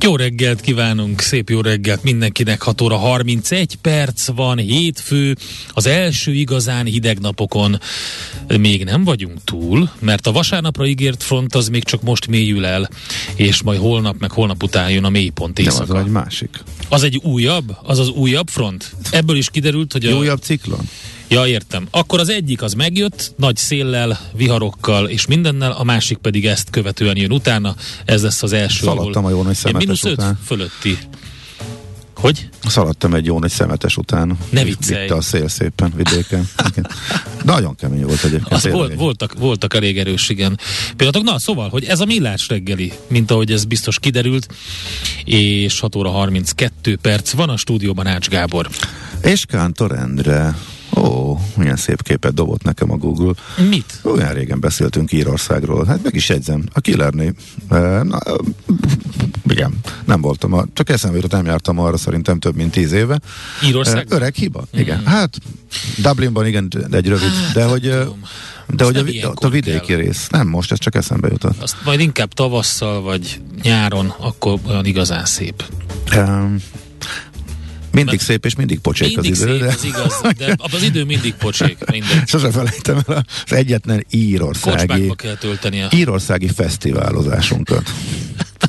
Jó reggelt kívánunk, szép jó reggelt mindenkinek, 6 óra 31 perc van, hétfő, az első igazán hideg napokon még nem vagyunk túl, mert a vasárnapra ígért front az még csak most mélyül el, és majd holnap meg holnap után jön a mélypont éjszaka. Nem, az egy másik. Az egy újabb? Az az újabb front? Ebből is kiderült, hogy a... újabb ciklon? Ja, értem. Akkor az egyik az megjött, nagy széllel, viharokkal és mindennel, a másik pedig ezt követően jön utána. Ez lesz az első. Szaladtam a jó nagy szemetes mínusz után. fölötti. Hogy? Szaladtam egy jó nagy szemetes után. Ne viccelj. Vitte a szél szépen vidéken. Nagyon kemény volt egyébként. Az volt, voltak, voltak elég erős, igen. Pillanatok, na szóval, hogy ez a millás reggeli, mint ahogy ez biztos kiderült, és 6 óra 32 perc van a stúdióban Ács Gábor. És Kántor Endre. Ó, milyen szép képet dobott nekem a Google. Mit? Olyan régen beszéltünk Írországról. Hát meg is jegyzem. A Killerné. Na, eh, igen, nem voltam. A, csak eszembe jutott, nem jártam arra szerintem több mint tíz éve. Írország? Eh, Öreg hiba? Igen. Hát Dublinban igen, de egy rövid. De hogy, tudom. de hogy a, ott a vidéki kell. rész. Nem most, ez csak eszembe jutott. Azt majd inkább tavasszal, vagy nyáron, akkor olyan igazán szép. Um, mindig szép és mindig pocsék Mindig az idő. szép, de- ez igaz, de az idő mindig pocsék, mindegy. Sose felejtem el az egyetlen írországi, Kocsmákba kell tölteni. írországi fesztiválozásunkat.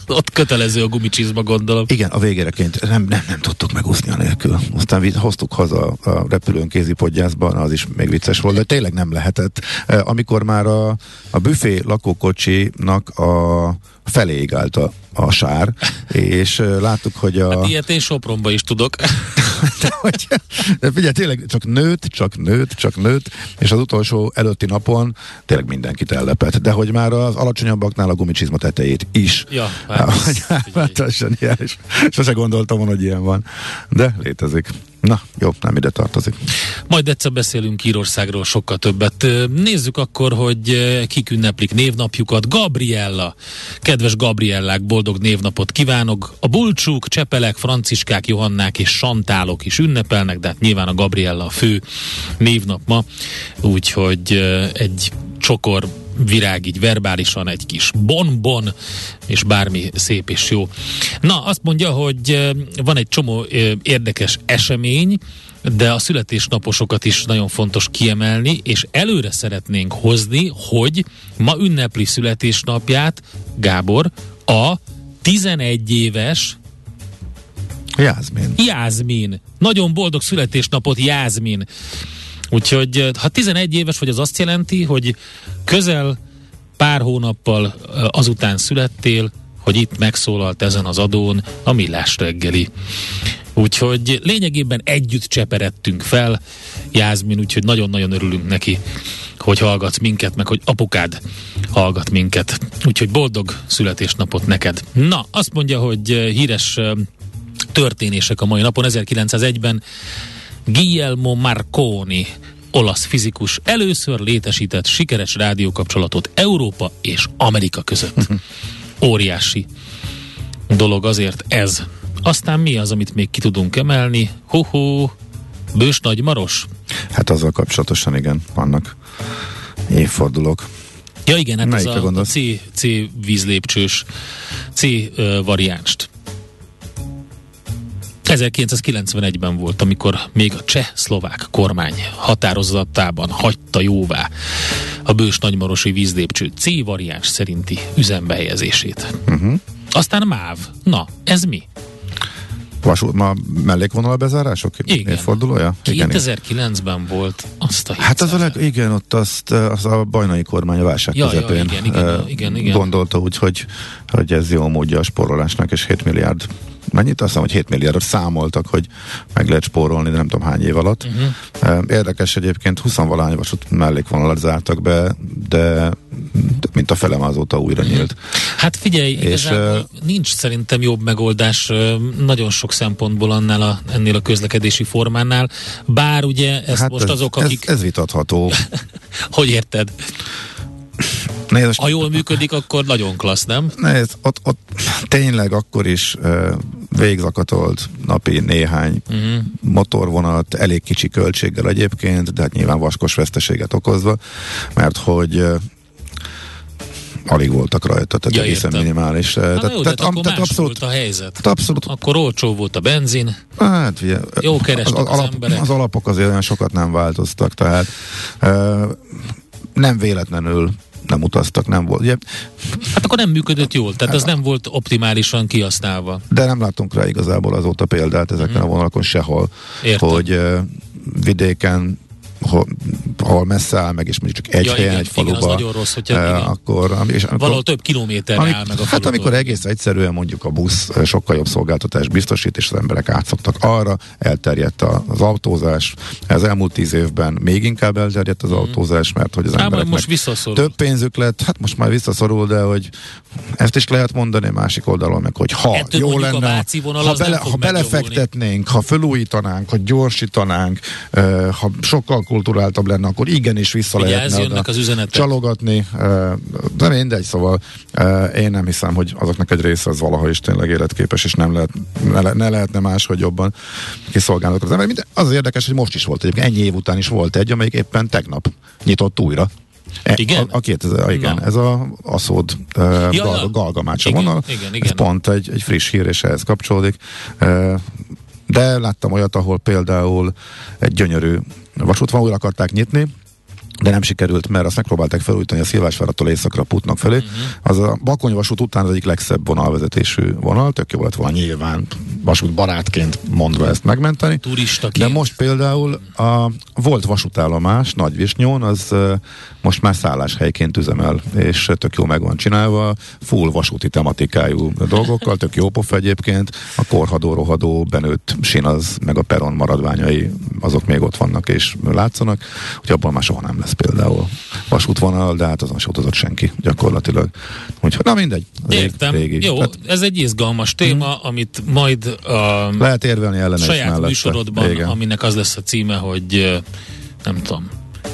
Ott kötelező a gumicsizma, gondolom. Igen, a végéreként nem, nem, nem tudtuk megúszni a nélkül. Aztán hoztuk haza a repülőn kézipodgyászban, az is még vicces volt, de tényleg nem lehetett. Eh, Amikor már a, a büfé lakókocsinak a feléig állt a, a sár, és láttuk, hogy a... Hát ilyet én Sopronba is tudok. de, hogy, de figyelj, tényleg csak nőtt, csak nőtt, csak nőtt, és az utolsó előtti napon tényleg mindenkit ellepett. De hogy már az alacsonyabbaknál a gumicsizma tetejét is. Ja, hát hát az zseniális. Sose gondoltam volna, hogy ilyen van. De létezik. Na, jó, nem ide tartozik. Majd egyszer beszélünk Írországról sokkal többet. Nézzük akkor, hogy kik ünneplik névnapjukat. Gabriella, kedves Gabriellák, boldog névnapot kívánok. A Bulcsúk, Csepelek, Franciskák, Johannák és Santálok is ünnepelnek, de hát nyilván a Gabriella a fő névnap ma, úgyhogy egy csokor virág így verbálisan, egy kis bonbon, és bármi szép és jó. Na, azt mondja, hogy van egy csomó érdekes esemény, de a születésnaposokat is nagyon fontos kiemelni, és előre szeretnénk hozni, hogy ma ünnepli születésnapját Gábor a 11 éves Jászmin. Jászmin. Nagyon boldog születésnapot, Jászmin. Úgyhogy ha 11 éves vagy, az azt jelenti, hogy közel pár hónappal azután születtél, hogy itt megszólalt ezen az adón a Millás reggeli. Úgyhogy lényegében együtt cseperedtünk fel, Jászmin, úgyhogy nagyon-nagyon örülünk neki, hogy hallgatsz minket, meg hogy apukád hallgat minket. Úgyhogy boldog születésnapot neked. Na, azt mondja, hogy híres történések a mai napon. 1901-ben Guillermo Marconi, olasz fizikus először létesített sikeres rádiókapcsolatot Európa és Amerika között. Óriási dolog azért ez. Aztán mi az, amit még ki tudunk emelni? Hú-hú, Bős Nagy Maros? Hát azzal kapcsolatosan igen, vannak évfordulók. Ja igen, hát ez Melyikre a, a gondolsz? C, C vízlépcsős C ö, variánst. 1991-ben volt, amikor még a cseh-szlovák kormány határozatában hagyta jóvá a bős nagymarosi vízlépcső C variáns szerinti üzembe helyezését. Uh-huh. Aztán MÁV. Na, ez mi? Vasút, ma mellékvonal bezárások? Igen. Évfordulója? 2009-ben volt azt a Hát az a 700 leg, igen, ott azt, az a bajnai kormány a válság Ja, ja, közepén igen, igen, eh, igen, igen. gondolta úgy, hogy, hogy ez jó módja a spórolásnak, és 7 milliárd mennyit? Azt hiszem, hogy 7 milliárdot számoltak, hogy meg lehet spórolni, de nem tudom hány év alatt. Mhm. Uh-huh. Érdekes egyébként, 20 valány vasút mellékvonalat zártak be, de mint a fele már azóta újra nyílt. Hát figyelj, És, nincs szerintem jobb megoldás nagyon sok szempontból annál a, ennél a közlekedési formánál, bár ugye ezt hát most ez, azok, akik, Ez, ez vitatható. hogy érted, Nézd, ha jól működik, akkor nagyon klassz, nem? Nézd, ott, ott tényleg akkor is uh, végzakatolt napi néhány uh-huh. motorvonat, elég kicsi költséggel egyébként, de hát nyilván vaskos veszteséget okozva, mert hogy uh, alig voltak rajta, tehát Ja, egészen értem. minimális. Na jó, de hát am- akkor más volt a helyzet. tehát abszolút, Akkor olcsó volt a benzin, hát, ugye, Jó kerestek az, az alap, emberek. az alapok azért olyan sokat nem változtak, tehát uh, nem véletlenül nem utaztak, nem volt. Ugye, hát akkor nem működött jól, tehát az nem volt optimálisan kihasználva. de nem látunk rá igazából azóta példát ezeken a vonalakon sehol. Értem. hogy vidéken ahol, ahol messze áll meg, és mondjuk csak egy Ja, helyen, igen, egy igen, az faluba, nagyon rossz, hogyha- igen. akkor, és amikor, Valahol több kilométerre amik, áll meg a Hát falutól. amikor egész egyszerűen mondjuk a busz eh, sokkal jobb szolgáltatást biztosít, és az emberek átszoktak arra, elterjedt az autózás. Az elmúlt tíz évben még inkább elterjedt az autózás, mert hogy az majd embereknek most visszaszorul. több pénzük lett, hát most már visszaszorul, de hogy ezt is lehet mondani másik oldalon meg, hogy ha Ettől jó lenne, ha, bele, ha belefektetnénk, ha felújítanánk, ha gyorsítanánk, eh, ha sokkal kulturáltabb lenne, akkor igenis vissza Figyelj, lehetne jönnek az üzenetek. csalogatni, de mindegy, szóval én nem hiszem, hogy azoknak egy része az valaha is tényleg életképes, és nem lehet, ne, le- ne lehetne máshogy jobban kiszolgálni az ember. Minden- Az érdekes, hogy most is volt egyébként, ennyi év után is volt egy, amelyik éppen tegnap nyitott újra. E, Igen? A, a 2000, igen, Na. ez a Aszód uh, ja. gal, Galgamácsa Igen, vonal. igen, Ez igen. pont egy, egy friss hír, és ehhez kapcsolódik. Uh, de láttam olyat, ahol például egy gyönyörű vasútvonal újra akarták nyitni, de nem sikerült, mert azt megpróbálták felújítani a Szilvásvárattól északra Putnak felé. Uh-huh. Az a Bakony vasút után az egyik legszebb vonalvezetésű vonal, tök jó lett volna nyilván vasút barátként mondva ezt megmenteni. De Turistaként. most például a volt vasútállomás Nagyvisnyón, az most már szálláshelyként üzemel, és tök jó meg van csinálva, full vasúti tematikájú dolgokkal, tök jó pofa egyébként, a korhadó, rohadó, benőtt sinaz, meg a peron maradványai, azok még ott vannak és látszanak, hogy abban már soha nem lesz például vasútvonal, de hát azon se utazott senki gyakorlatilag. Úgyhogy, na mindegy. az rég- Értem. régi. Jó, Tehát ez egy izgalmas téma, amit majd a lehet érvelni ellene saját műsorodban, aminek az lesz a címe, hogy nem tudom,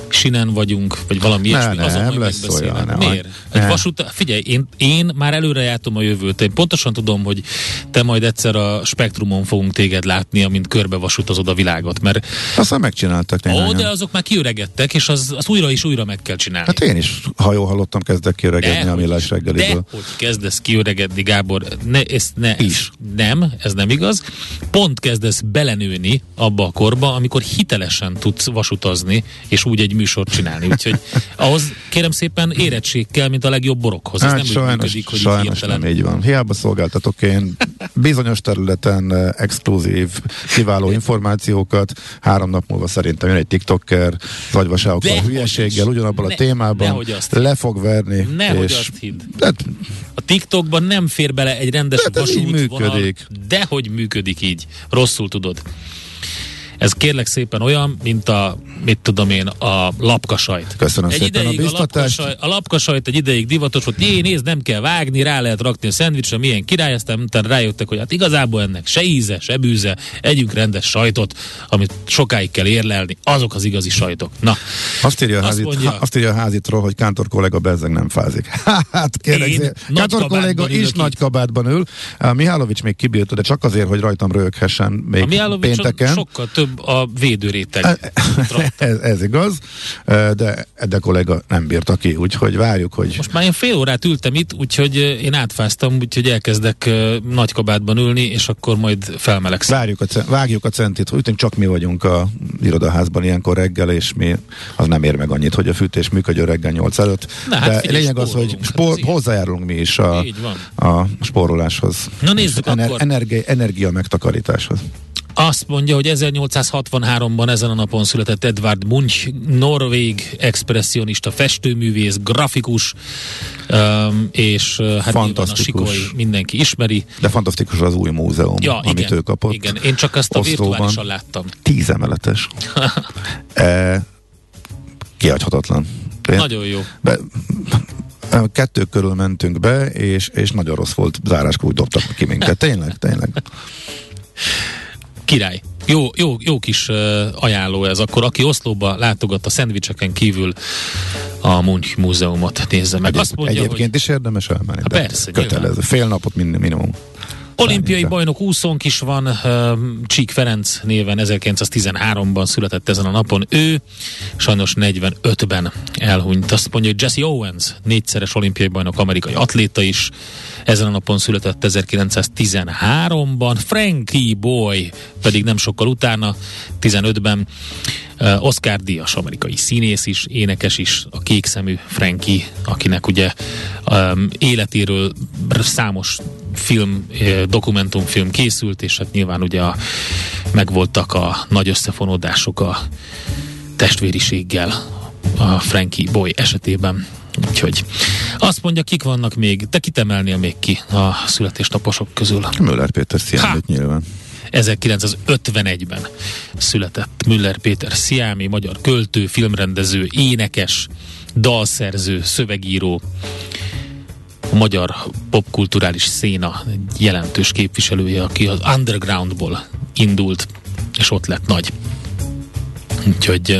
sinen vagyunk, vagy valami Ne, ilyesmi, ne, azon nem lesz olyan, nem. Miért? Egy Ne. vasút, figyelj, én, én már előre jártam a jövőt, én pontosan tudom, hogy te majd egyszer a spektrumon fogunk téged látni, amint körbe vasutazod a világot, mert Aztán megcsináltak ó, néhányan. de azok már kiöregettek, és az, az újra és újra meg kell csinálni. Hát én is, ha jól hallottam, kezdek kiöregedni a hogy- millás de reggeliből. hogy kezdesz kiöregedni, Gábor, ne, ez, ne, Is. nem, ez nem igaz. Pont kezdesz belenőni abba a korba, amikor hitelesen tudsz vasutazni, és úgy egy műsort csinálni. Úgyhogy ahhoz kérem szépen érettség kell, mint a legjobb borokhoz. Ez Hát nem úgy sajnos, működik, hogy így sajnos hirtelen. nem így van. Hiába szolgáltatok én bizonyos területen eh, exkluzív, kiváló információkat. Három nap múlva szerintem jön egy TikToker, zagyvaságokkal, Dehogy hülyeséggel, ugyanabban a Ne- témában azt hidd. le fog verni. Nehogy és, azt hidd. Hát, A TikTokban nem fér bele egy rendes Hát ez így vasútvonal, működik. de hogy működik így. Rosszul tudod. Ez kérlek szépen olyan, mint a, mit tudom én, a lapkasajt. Köszönöm egy szépen a ideig a, biztatást. a lapkasajt egy ideig divatos volt, jé, nézd, nem kell vágni, rá lehet rakni a szendvicsre, milyen király, aztán utána rájöttek, hogy hát igazából ennek se íze, se bűze, együnk rendes sajtot, amit sokáig kell érlelni, azok az igazi sajtok. Na, Azt írja, a Azt házit, mondja. azt írja a házitról, hogy Kántor kollega bezzeg nem fázik. hát kérlek, Én Kántor kabátban is ülök nagy itt. kabátban ül. A Mihálovics még kibírta, de csak azért, hogy rajtam röghessen a még Mihálovicson pénteken. sokkal több több a védőréteg. ez, ez igaz, de de kollega nem bírta ki, úgyhogy várjuk, hogy... Most már én fél órát ültem itt, úgyhogy én átfáztam, úgyhogy elkezdek nagy kabátban ülni, és akkor majd felmelegszem. Várjuk a, vágjuk a centit, úgy csak mi vagyunk a irodaházban ilyenkor reggel, és mi az nem ér meg annyit, hogy a fűtés működjön reggel 8 előtt. Na, hát de figyelj, lényeg az, hogy spor, hozzájárulunk mi is a, a spóroláshoz. Na nézzük ener, akkor. Energia, energia megtakarításhoz. Azt mondja, hogy 1863-ban ezen a napon született Edvard Munch, norvég expressionista, festőművész, grafikus, um, és uh, hát a Sikoly mindenki ismeri. De fantasztikus az új múzeum, ja, amit igen, ő kapott. Igen, én csak ezt a Oszlóban. virtuálisan láttam. Tíz emeletes. e, kiadhatatlan. Nagyon jó. Be, kettő körül mentünk be, és, és nagyon rossz volt, záráskor úgy dobtak ki minket. Tényleg, tényleg. Király. Jó, jó, jó kis uh, ajánló ez. Akkor aki Oszlóba látogat a szendvicseken kívül a Munch múzeumot nézze meg. Egyéb, Azt mondja, egyébként hogy... is érdemes elmenni. Ha persze, kötelező. Nyilván. Fél napot minimum. Olimpiai bajnok úszónk is van, Csík Ferenc néven 1913-ban született ezen a napon. Ő sajnos 45-ben elhunyt. Azt mondja, hogy Jesse Owens, négyszeres olimpiai bajnok, amerikai atléta is, ezen a napon született 1913-ban. Frankie Boy pedig nem sokkal utána, 15-ben Oscar Díjas amerikai színész is, énekes is, a kékszemű Frankie, akinek ugye um, életéről számos film, dokumentumfilm készült, és hát nyilván ugye a, megvoltak a nagy összefonódások a testvériséggel a Frankie Boy esetében. Úgyhogy azt mondja, kik vannak még, te kit emelnél még ki a születésnaposok közül? Müller Péter Sziámit nyilván. 1951-ben született Müller Péter Sziámi, magyar költő, filmrendező, énekes, dalszerző, szövegíró, a magyar popkulturális széna jelentős képviselője, aki az undergroundból indult, és ott lett nagy. Úgyhogy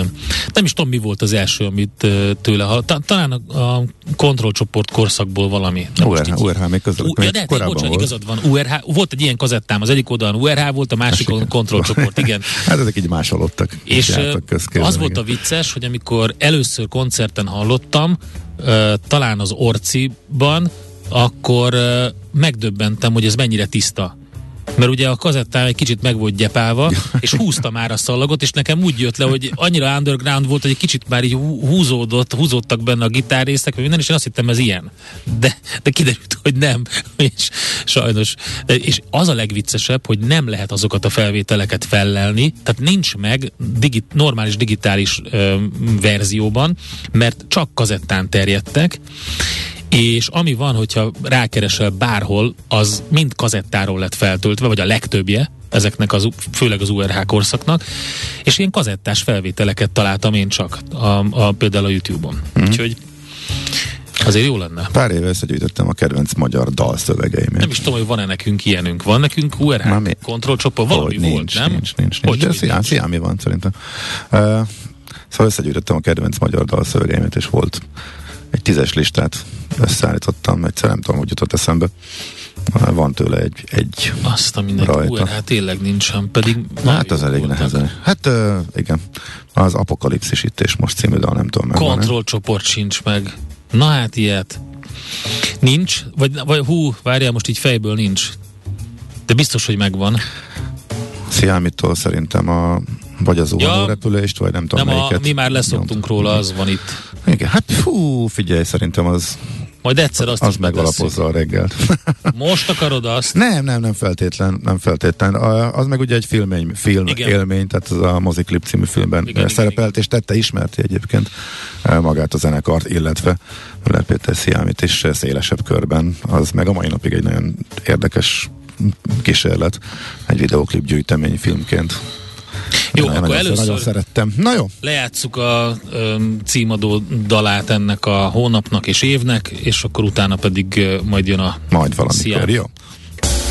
nem is tudom, mi volt az első, amit tőle hallottam. Talán a, a kontrollcsoport korszakból valami. URH, URH még között. U- ja, de, hát, bocsánat, igazad van. URH, volt egy ilyen kazettám, az egyik oldalon URH volt, a másikon kontrollcsoport, igen. hát ezek így másolódtak. És az volt a vicces, hogy amikor először koncerten hallottam, talán az Orciban, akkor megdöbbentem, hogy ez mennyire tiszta mert ugye a kazettám egy kicsit meg volt gyepálva, és húzta már a szallagot, és nekem úgy jött le, hogy annyira underground volt, hogy egy kicsit már így húzódott, húzódtak benne a gitárrészek, vagy minden, és én azt hittem, ez ilyen. De, de kiderült, hogy nem. És sajnos. És az a legviccesebb, hogy nem lehet azokat a felvételeket fellelni, tehát nincs meg digit, normális digitális ö, verzióban, mert csak kazettán terjedtek, és ami van, hogyha rákeresel bárhol, az mind kazettáról lett feltöltve, vagy a legtöbbje, ezeknek az, főleg az URH korszaknak, és ilyen kazettás felvételeket találtam én csak, a, a, például a YouTube-on. Mm. Úgyhogy Azért jó lenne. Pár éve összegyűjtöttem a kedvenc magyar dalszövegeimet. Nem is tudom, hogy van-e nekünk ilyenünk. Van nekünk URH kontrollcsoport? Valami nincs, volt, nem? Nincs, nincs, nincs. Hogy De sziámi van szerintem. Uh, szóval összegyűjtöttem a kedvenc magyar dalszövegeimet, és volt egy tízes listát összeállítottam, egyszer nem tudom, hogy jutott eszembe. Van tőle egy, egy Azt a mindenki, rajta. hát tényleg nincsen, pedig Hát az elég nehezen. Hát uh, igen, az Apokalipszis itt és most című dal, nem tudom meg. Kontrollcsoport sincs meg. Na hát ilyet. Nincs? Vagy, vagy hú, várjál, most így fejből nincs. De biztos, hogy megvan. Sziámitól szerintem a vagy az ja, repülést, vagy nem tudom nem melyiket. A, mi már leszoktunk róla, az van itt. Igen, hát fú, figyelj, szerintem az majd egyszer azt az megalapozza a reggelt. Most akarod azt? Nem, nem, nem feltétlen, nem feltétlen. Az meg ugye egy filmény, film igen. élmény, tehát az a Moziklip című filmben igen, szerepelt, igen. és tette ismerti egyébként magát a zenekart, illetve Müller Péter Sziámit is szélesebb körben. Az meg a mai napig egy nagyon érdekes kísérlet, egy videoklip gyűjtemény filmként. Jó, nagyon, akkor először nagyon szerettem. Na jó. Lejátszuk a ö, címadó dalát ennek a hónapnak és évnek, és akkor utána pedig ö, majd jön a Majd valamikor, jó?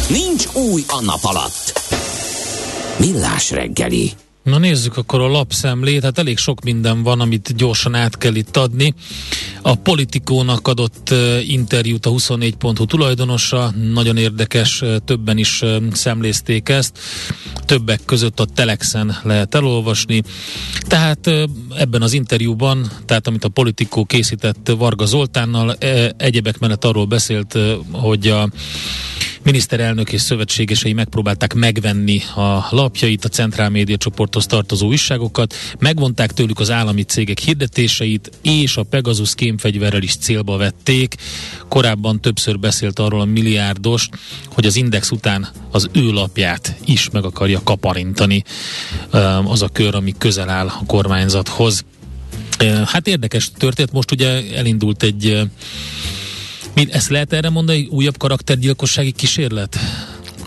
Nincs új a nap alatt. Millás reggeli. Na nézzük akkor a lapszemlét, hát elég sok minden van, amit gyorsan át kell itt adni. A Politikónak adott interjút a 24.hu tulajdonosa, nagyon érdekes, többen is szemlézték ezt, többek között a Telexen lehet elolvasni. Tehát ebben az interjúban, tehát amit a Politikó készített Varga Zoltánnal, uh, egyebek mellett arról beszélt, hogy a miniszterelnök és szövetségesei megpróbálták megvenni a lapjait, a Centrál Média csoporthoz tartozó újságokat, megvonták tőlük az állami cégek hirdetéseit, és a Pegasus kémfegyverrel is célba vették. Korábban többször beszélt arról a milliárdos, hogy az Index után az ő lapját is meg akarja kaparintani az a kör, ami közel áll a kormányzathoz. Hát érdekes történet, most ugye elindult egy Mind ezt lehet erre mondani, újabb karaktergyilkossági kísérlet?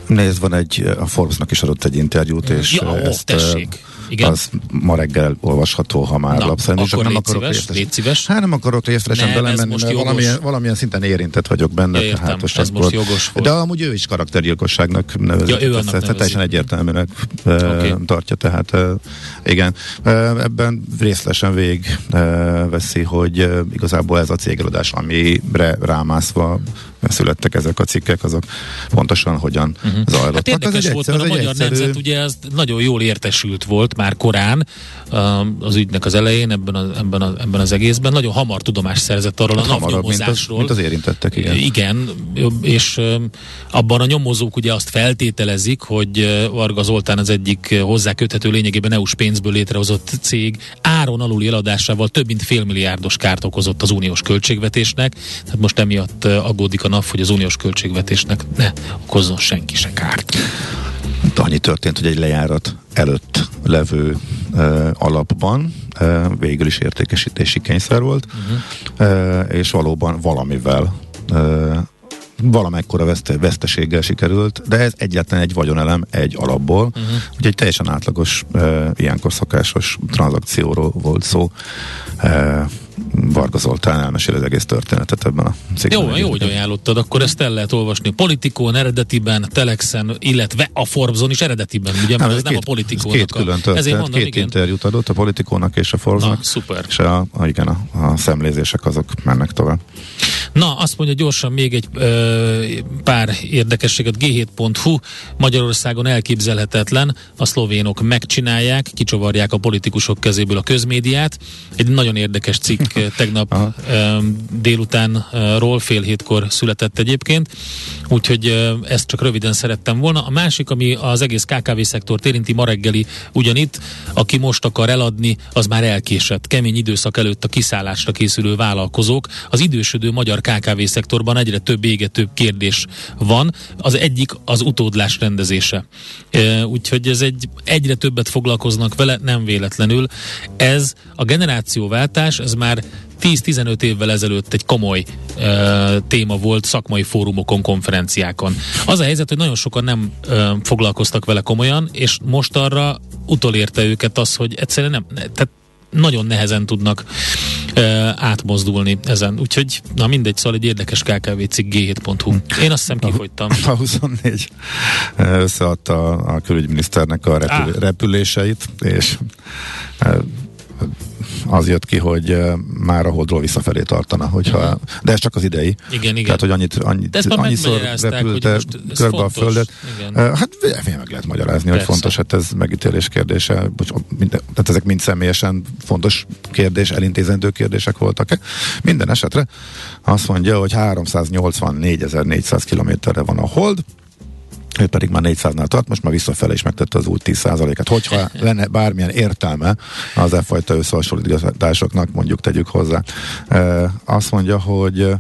Nézd, van egy, a Forbesnak is adott egy interjút, és ja, ezt, tessék. Igen? Az ma reggel olvasható, ha már lapszerűen. Akkor nem akarok szíves, részt, szíves. Hát nem akarok részletesen belemenni, mert valamilyen, valamilyen szinten érintett vagyok benne. Ja, értem, tehát ez most jogos volt. De amúgy ő is karaktergyilkosságnak nevezik. Ja, ő annak teljesen egyértelműnek okay. tartja, tehát igen. Ebben részletesen végig veszi, hogy igazából ez a cégeladás, amire rámászva születtek ezek a cikkek, azok pontosan hogyan uh-huh. zajlottak. Hát érdekes volt, mert a magyar egyszerű... nemzet ugye az nagyon jól értesült volt már korán az ügynek az elején ebben, a, ebben, a, ebben az egészben. Nagyon hamar tudomást szerzett arról hát a napnyomozásról. Mint az, mint az érintettek, igen. Igen, és abban a nyomozók ugye azt feltételezik, hogy Varga Zoltán az egyik hozzáköthető lényegében EU-s pénzből létrehozott cég áron aluli eladásával több mint félmilliárdos kárt okozott az uniós költségvetésnek. Tehát most emiatt aggódik a nap, hogy az uniós költségvetésnek ne okozzon senki se kárt. De annyi történt, hogy egy lejárat előtt levő uh, alapban uh, végül is értékesítési kényszer volt, uh-huh. uh, és valóban valamivel uh, valamekkora veszte, veszteséggel sikerült, de ez egyetlen egy vagyonelem egy alapból, uh-huh. úgyhogy egy teljesen átlagos, uh, ilyenkor szokásos tranzakcióról volt szó. Uh, Varga Zoltán elmesél az egész történetet ebben a cikkben. Jó, jó, hogy ajánlottad, akkor ezt el lehet olvasni. Politikón eredetiben, Telexen, illetve a Forbes-on is eredetiben, ugye, mert ez, ez két, nem a Politikónak. Két külön történet, ezért mondom, két igen. interjút adott a Politikónak és a Forbes-nak. Na, szuper. És a, a, igen, a, a szemlézések azok mennek tovább. Na, azt mondja gyorsan még egy ö, pár érdekességet. G7.hu Magyarországon elképzelhetetlen, a szlovénok megcsinálják, kicsavarják a politikusok kezéből a közmédiát. Egy nagyon érdekes cikk tegnap ö, délutánról, fél hétkor született egyébként, úgyhogy ö, ezt csak röviden szerettem volna. A másik, ami az egész KKV szektort érinti, ma reggeli ugyanitt, aki most akar eladni, az már elkésett. Kemény időszak előtt a kiszállásra készülő vállalkozók, az idősödő magyar KKV szektorban egyre több égetőbb kérdés van. Az egyik az utódlás rendezése. Úgyhogy ez egy egyre többet foglalkoznak vele, nem véletlenül. Ez a generációváltás, ez már 10-15 évvel ezelőtt egy komoly ö, téma volt szakmai fórumokon, konferenciákon. Az a helyzet, hogy nagyon sokan nem ö, foglalkoztak vele komolyan, és most arra utolérte őket az, hogy egyszerűen nem, tehát nagyon nehezen tudnak uh, átmozdulni ezen. Úgyhogy, na mindegy, szóval egy érdekes KKV cikk g7.hu. Én azt hiszem kifogytam. A 24 összeadta a külügyminiszternek a repül- repüléseit, és az jött ki, hogy uh, már a holdról visszafelé tartana, hogyha, uh-huh. de ez csak az idei. Igen, igen. Tehát, hogy annyit, annyit de annyiszor repülte körbe a földet. Igen. Uh, hát meg lehet magyarázni, Persze. hogy fontos, hát ez megítélés kérdése, minden, tehát ezek mind személyesen fontos kérdés, elintézendő kérdések voltak. Minden esetre azt mondja, hogy 384.400 kilométerre van a hold, ő pedig már 400-nál tart, most már visszafele is megtette az út 10%-et. Hogyha lenne bármilyen értelme az e fajta összehasonlításoknak, mondjuk tegyük hozzá. E, azt mondja, hogy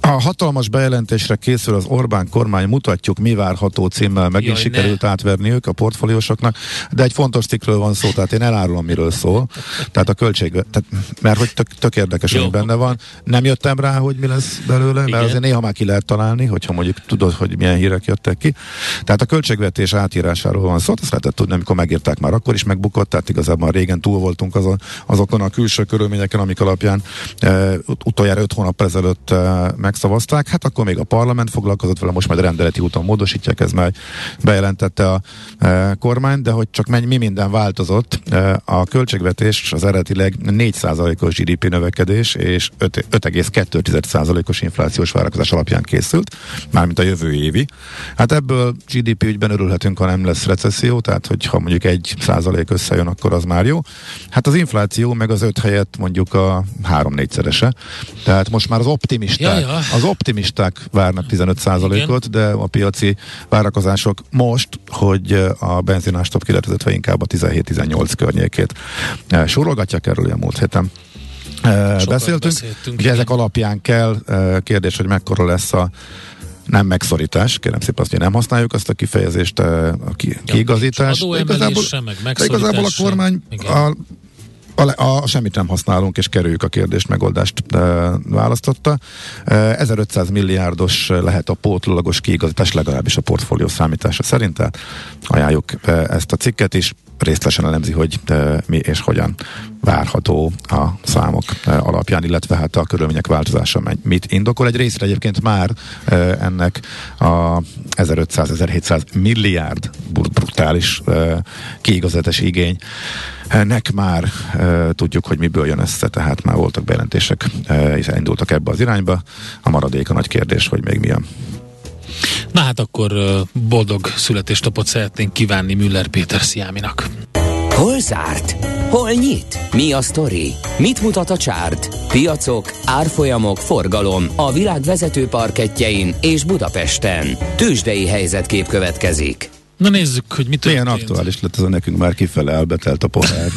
a hatalmas bejelentésre készül az Orbán kormány, mutatjuk mi várható címmel, megint Jaj, sikerült ne. átverni ők a portfóliósoknak, de egy fontos cikkről van szó, tehát én elárulom, miről szól. Tehát a költség, tehát, mert hogy tök, tök érdekes, hogy benne van. Nem jöttem rá, hogy mi lesz belőle, mert Igen. azért néha már ki lehet találni, hogyha mondjuk tudod, hogy milyen hírek jöttek ki. Tehát a költségvetés átírásáról van szó, azt lehetett tudni, amikor megírták már akkor is megbukott, tehát igazából régen túl voltunk azon, azokon a külső körülményeken, amik alapján e, utoljára öt hónap ezelőtt e, megszavazták. Hát akkor még a parlament foglalkozott vele, most majd rendeleti úton módosítják, ez már bejelentette a e, kormány, de hogy csak mennyi, mi minden változott, e, a költségvetés az eredetileg 4%-os GDP növekedés és 5,2%-os inflációs várakozás alapján készült, mármint a jövő évi. Hát ebből GDP ügyben örülhetünk, ha nem lesz recesszió, tehát hogyha mondjuk egy százalék összejön, akkor az már jó. Hát az infláció meg az öt helyett mondjuk a három-négyszerese. Tehát most már az optimisták, ja, ja. az optimisták várnak 15 százalékot, de a piaci várakozások most, hogy a benzinástop kiletezett inkább a 17-18 környékét. Sorolgatják erről a múlt héten. Sokat beszéltünk. Ugye ezek alapján kell, kérdés, hogy mekkora lesz a nem megszorítás, kérem szépen azt, hogy nem használjuk azt a kifejezést, a ki, kiigazítás. Ja, igazából, sem, meg de igazából a kormány a, a, a, a semmit nem használunk, és kerüljük a kérdést, megoldást e, választotta. E, 1500 milliárdos lehet a pótlólagos kiigazítás, legalábbis a portfólió számítása szerint, tehát ajánljuk e, ezt a cikket is részletesen elemzi, hogy de mi és hogyan várható a számok e, alapján, illetve hát a körülmények változása mit indokol. Egy részre egyébként már e, ennek a 1500-1700 milliárd brutális kiigazítás igény nek már e, tudjuk, hogy miből jön össze, tehát már voltak bejelentések, e, és elindultak ebbe az irányba. A maradék a nagy kérdés, hogy még milyen. Na hát akkor boldog születésnapot szeretnénk kívánni Müller Péter Sziáminak. Hol zárt? Hol nyit? Mi a sztori? Mit mutat a csárt? Piacok, árfolyamok, forgalom a világ vezető parketjein és Budapesten. Tősdei helyzetkép következik. Na nézzük, hogy mit Milyen aktuális lett ez a nekünk már kifele elbetelt a pohár.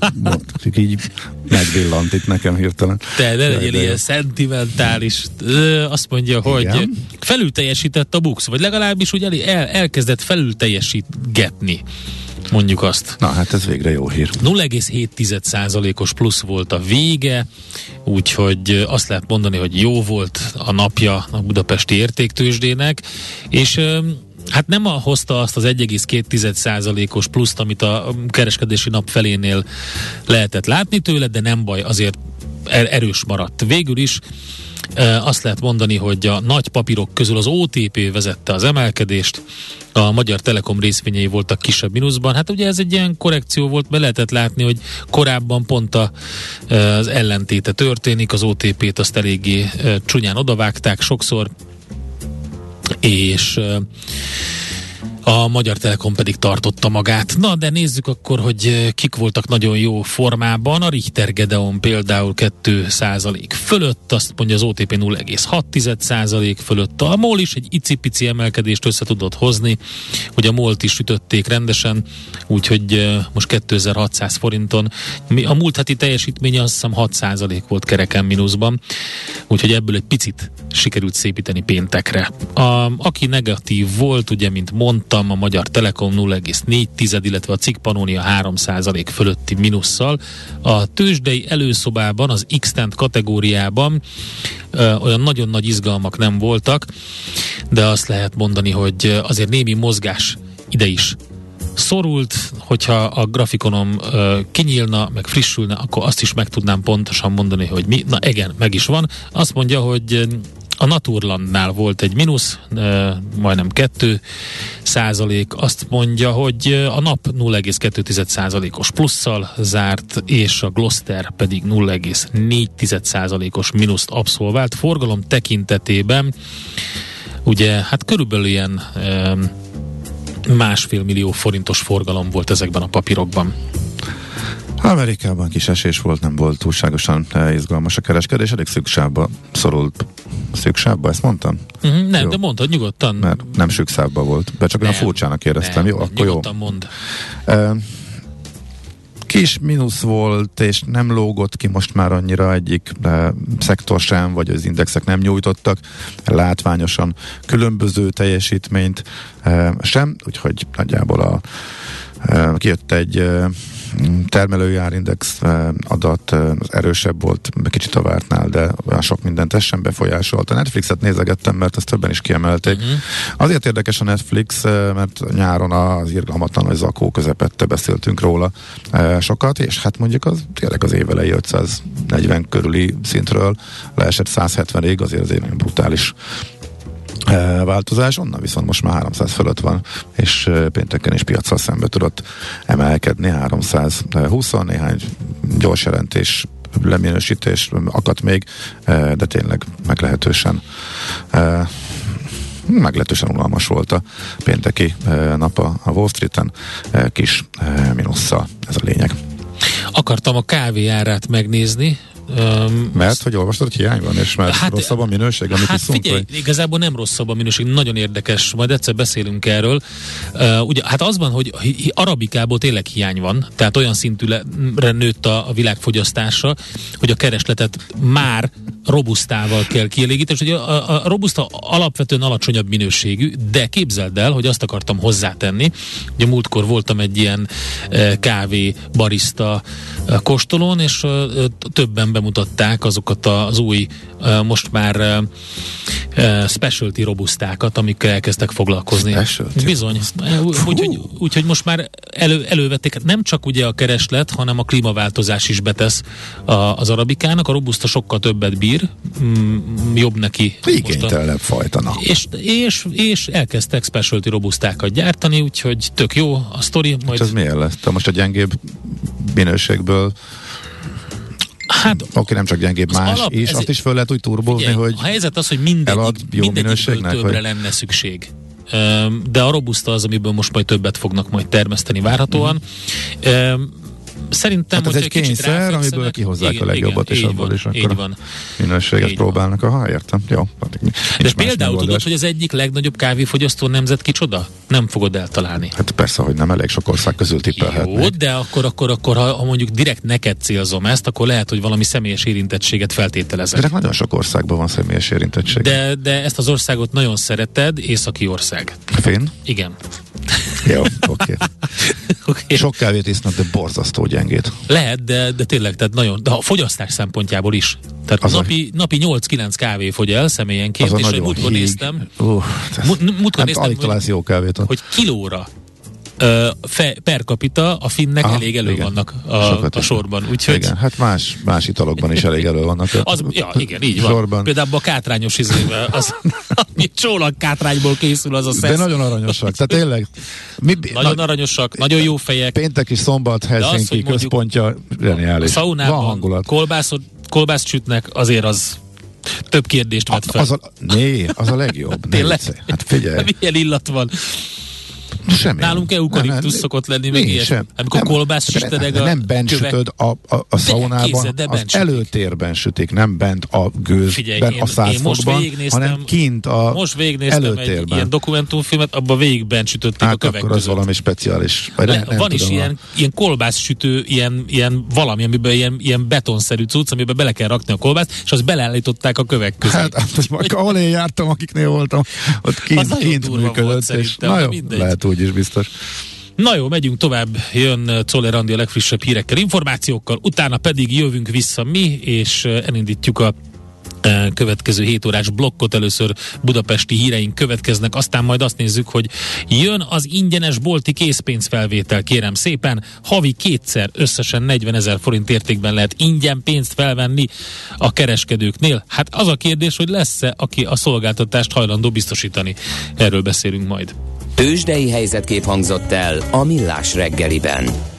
Csak így megvillant itt nekem hirtelen. Te ne legyél ilyen szentimentális. Azt mondja, hogy Igen? felül teljesített a bux, vagy legalábbis úgy el, elkezdett felül teljesítgetni mondjuk azt. Na hát ez végre jó hír. 0,7%-os plusz volt a vége, úgyhogy azt lehet mondani, hogy jó volt a napja a budapesti értéktősdének, és Hát nem a hozta azt az 1,2%-os pluszt, amit a kereskedési nap felénél lehetett látni tőle, de nem baj, azért er- erős maradt. Végül is azt lehet mondani, hogy a nagy papírok közül az OTP vezette az emelkedést, a Magyar Telekom részvényei voltak kisebb mínuszban. Hát ugye ez egy ilyen korrekció volt, be lehetett látni, hogy korábban pont a, az ellentéte történik, az OTP-t azt eléggé csúnyán odavágták sokszor, és a Magyar Telekom pedig tartotta magát. Na, de nézzük akkor, hogy kik voltak nagyon jó formában. A Richter Gedeon például 2% fölött, azt mondja az OTP 0,6% fölött. A MOL is egy icipici emelkedést össze tudott hozni, hogy a MOL-t is ütötték rendesen, úgyhogy most 2600 forinton. A múlt heti teljesítménye azt hiszem 6 volt kereken mínuszban, úgyhogy ebből egy picit sikerült szépíteni péntekre. A, aki negatív volt, ugye, mint mondtam, a Magyar Telekom 0,4, illetve a Cikk Panónia 3% fölötti minusszal. A tőzsdei előszobában, az x kategóriában ö, olyan nagyon nagy izgalmak nem voltak, de azt lehet mondani, hogy azért némi mozgás ide is szorult, hogyha a grafikonom ö, kinyílna, meg frissülne, akkor azt is meg tudnám pontosan mondani, hogy mi. Na igen, meg is van. Azt mondja, hogy a Naturlandnál volt egy mínusz, majdnem 2 százalék. Azt mondja, hogy a nap 0,2 százalékos plusszal zárt, és a Gloster pedig 0,4 százalékos mínuszt abszolvált. Forgalom tekintetében ugye hát körülbelül ilyen másfél millió forintos forgalom volt ezekben a papírokban. Amerikában kis esés volt, nem volt túlságosan eh, izgalmas a kereskedés, elég szüksávba szorult. Szüksávba, ezt mondtam? Uh-huh, nem, jó. de mondtad nyugodtan. Mert nem szükszávba volt, de csak nem, olyan furcsának éreztem. Nem, jó, akkor jó. mond. Uh, kis mínusz volt, és nem lógott ki most már annyira egyik uh, szektor sem, vagy az indexek nem nyújtottak látványosan különböző teljesítményt uh, sem, úgyhogy nagyjából a Kijött egy termelői árindex adat az erősebb volt, kicsit a vártnál, de olyan sok mindent ez sem befolyásolt. A Netflixet nézegettem, mert ezt többen is kiemelték. Uh-huh. Azért érdekes a Netflix, mert nyáron az irgalmatlan, hogy zakó közepette beszéltünk róla sokat, és hát mondjuk az tényleg az évelei 540 körüli szintről leesett 170-ig, azért azért nagyon brutális változás, onnan viszont most már 300 fölött van, és pénteken is piacsal szembe tudott emelkedni 320 néhány gyors jelentés leminősítés akadt még, de tényleg meglehetősen meglehetősen unalmas volt a pénteki nap a Wall Street-en, kis minusszal, ez a lényeg. Akartam a kávé árát megnézni, Um, mert, hogy olvastad, hiány van, és mert hát, rosszabb a minőség, amit hát iszunk, figyelj, vagy? igazából nem rosszabb a minőség, nagyon érdekes, majd egyszer beszélünk erről. Uh, ugye, hát az van, hogy arabikából tényleg hiány van, tehát olyan szintűre nőtt a, a világfogyasztása, hogy a keresletet már robusztával kell kielégíteni, és ugye a, a robuszta alapvetően alacsonyabb minőségű, de képzeld el, hogy azt akartam hozzátenni, ugye múltkor voltam egy ilyen uh, kávé barista uh, kóstolón, és uh, többen bemutatták azokat az új, most már specialty robusztákat, amikkel elkezdtek foglalkozni. Specialty. Bizony. Úgyhogy úgy, úgy, most már elő, elővették, hát nem csak ugye a kereslet, hanem a klímaváltozás is betesz a, az arabikának. A robuszta sokkal többet bír, mm, jobb neki. Igénytelenebb fajta. És, és, és elkezdtek specialty robusztákat gyártani, úgyhogy tök jó a sztori. Majd... Hát ez milyen lesz? Te most a gyengébb minőségből Hát, Oké, nem csak gyengébb, más alap, is. Azt is föl lehet úgy turbozni, figyelj, hogy A helyzet az, hogy mindegyik, jó minőségnek, többre hogy... lenne szükség. De a robusta az, amiből most majd többet fognak majd termeszteni várhatóan. Mm szerintem, hát ez egy kényszer, amiből kihozzák igen, a legjobbat, igen, és abból van, is akkor van. minőséget így próbálnak. Aha, értem. Jó. De például tudod, hogy az egyik legnagyobb kávéfogyasztó nemzet kicsoda? Nem fogod eltalálni. Hát persze, hogy nem elég sok ország közül tippelhetnék. Jó, de akkor, akkor, akkor ha, ha mondjuk direkt neked célzom ezt, akkor lehet, hogy valami személyes érintettséget feltételezek. De nagyon sok országban van személyes érintettség. De, de ezt az országot nagyon szereted, északi ország. Finn? Igen. Jó, oké. Okay. okay. Sok kávét isznak, de borzasztó gyengét. Lehet, de, de tényleg, tehát nagyon, de a fogyasztás szempontjából is. Tehát az napi, a... napi 8-9 kávé fogy el személyenként, és múltkor néztem, uh, múltkor néztem, hogy, jó kávét. hogy kilóra fe, per capita a finnek Aha, elég elő igen. vannak a, a sorban. Úgyhogy... Igen, hát más, más italokban is elég elő vannak. Az, ja, igen, így van. Sorban. Például a kátrányos izével, az, ami csólag kátrányból készül, az a szesz. De nagyon aranyosak. Tehát tényleg. Mi, nagyon na, aranyosak, nagyon jó fejek. Péntek és szombat Helsinki az, központja, zseniális. Van hangulat. Kolbászot, kolbászt sütnek, azért az több kérdést vet fel. Az a, né, az a legjobb. Tényleg? Hát figyelj. Milyen illat van. Semmi. Nálunk eukaliptus szokott lenni, meg ilyet. Sem. Amikor kolbász sütedeg a Nem bent kövek. sütöd a, a, a szaunában, de az előtérben sütik, nem bent a gőzben, Figyelj, a százfokban, hanem kint a Most végignéztem előtérben. egy ilyen dokumentumfilmet, abban végig sütötték hát a kövek akkor az valami speciális. Vagy Le, ne, nem van is ilyen, ilyen kolbász sütő, ilyen, ilyen valami, amiben ilyen, ilyen betonszerű cucc, amiben bele kell rakni a kolbászt, és azt beleállították a kövek közé. Hát, hát ahol én jártam, akiknél voltam, ott kint, kint működött, és na jó, lehet úgy is biztos. Na jó, megyünk tovább, jön Czoller Andi a legfrissebb hírekkel, információkkal, utána pedig jövünk vissza mi, és elindítjuk a következő 7 órás blokkot. Először budapesti híreink következnek, aztán majd azt nézzük, hogy jön az ingyenes bolti készpénzfelvétel, kérem szépen. Havi kétszer összesen 40 ezer forint értékben lehet ingyen pénzt felvenni a kereskedőknél. Hát az a kérdés, hogy lesz-e, aki a szolgáltatást hajlandó biztosítani. Erről beszélünk majd. Tőzsdei helyzetkép hangzott el a Millás reggeliben.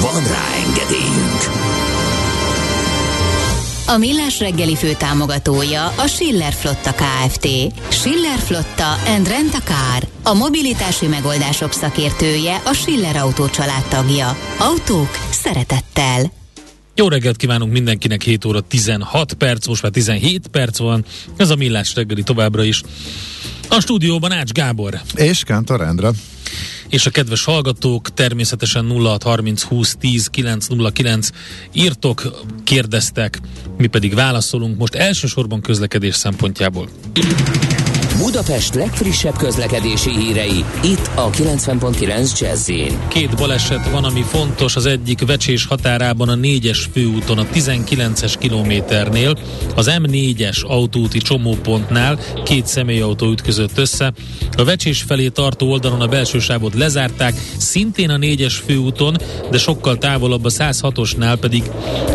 Van rá engedélyünk! A Millás reggeli fő támogatója a Schiller Flotta KFT. Schiller Flotta and Rent a Car. A mobilitási megoldások szakértője a Schiller Autó tagja. Autók szeretettel. Jó reggelt kívánunk mindenkinek, 7 óra 16 perc, most már 17 perc van. Ez a Millás reggeli továbbra is. A stúdióban Ács Gábor. És Kántor Endre és a kedves hallgatók természetesen 0630 20 10 909 írtok, kérdeztek, mi pedig válaszolunk most elsősorban közlekedés szempontjából. Budapest legfrissebb közlekedési hírei, itt a 90.9 jazz Két baleset van, ami fontos, az egyik vecsés határában a 4-es főúton, a 19-es kilométernél, az M4-es autóúti csomópontnál két személyautó ütközött össze. A vecsés felé tartó oldalon a belső sávot lezárták, szintén a 4-es főúton, de sokkal távolabb a 106-osnál pedig.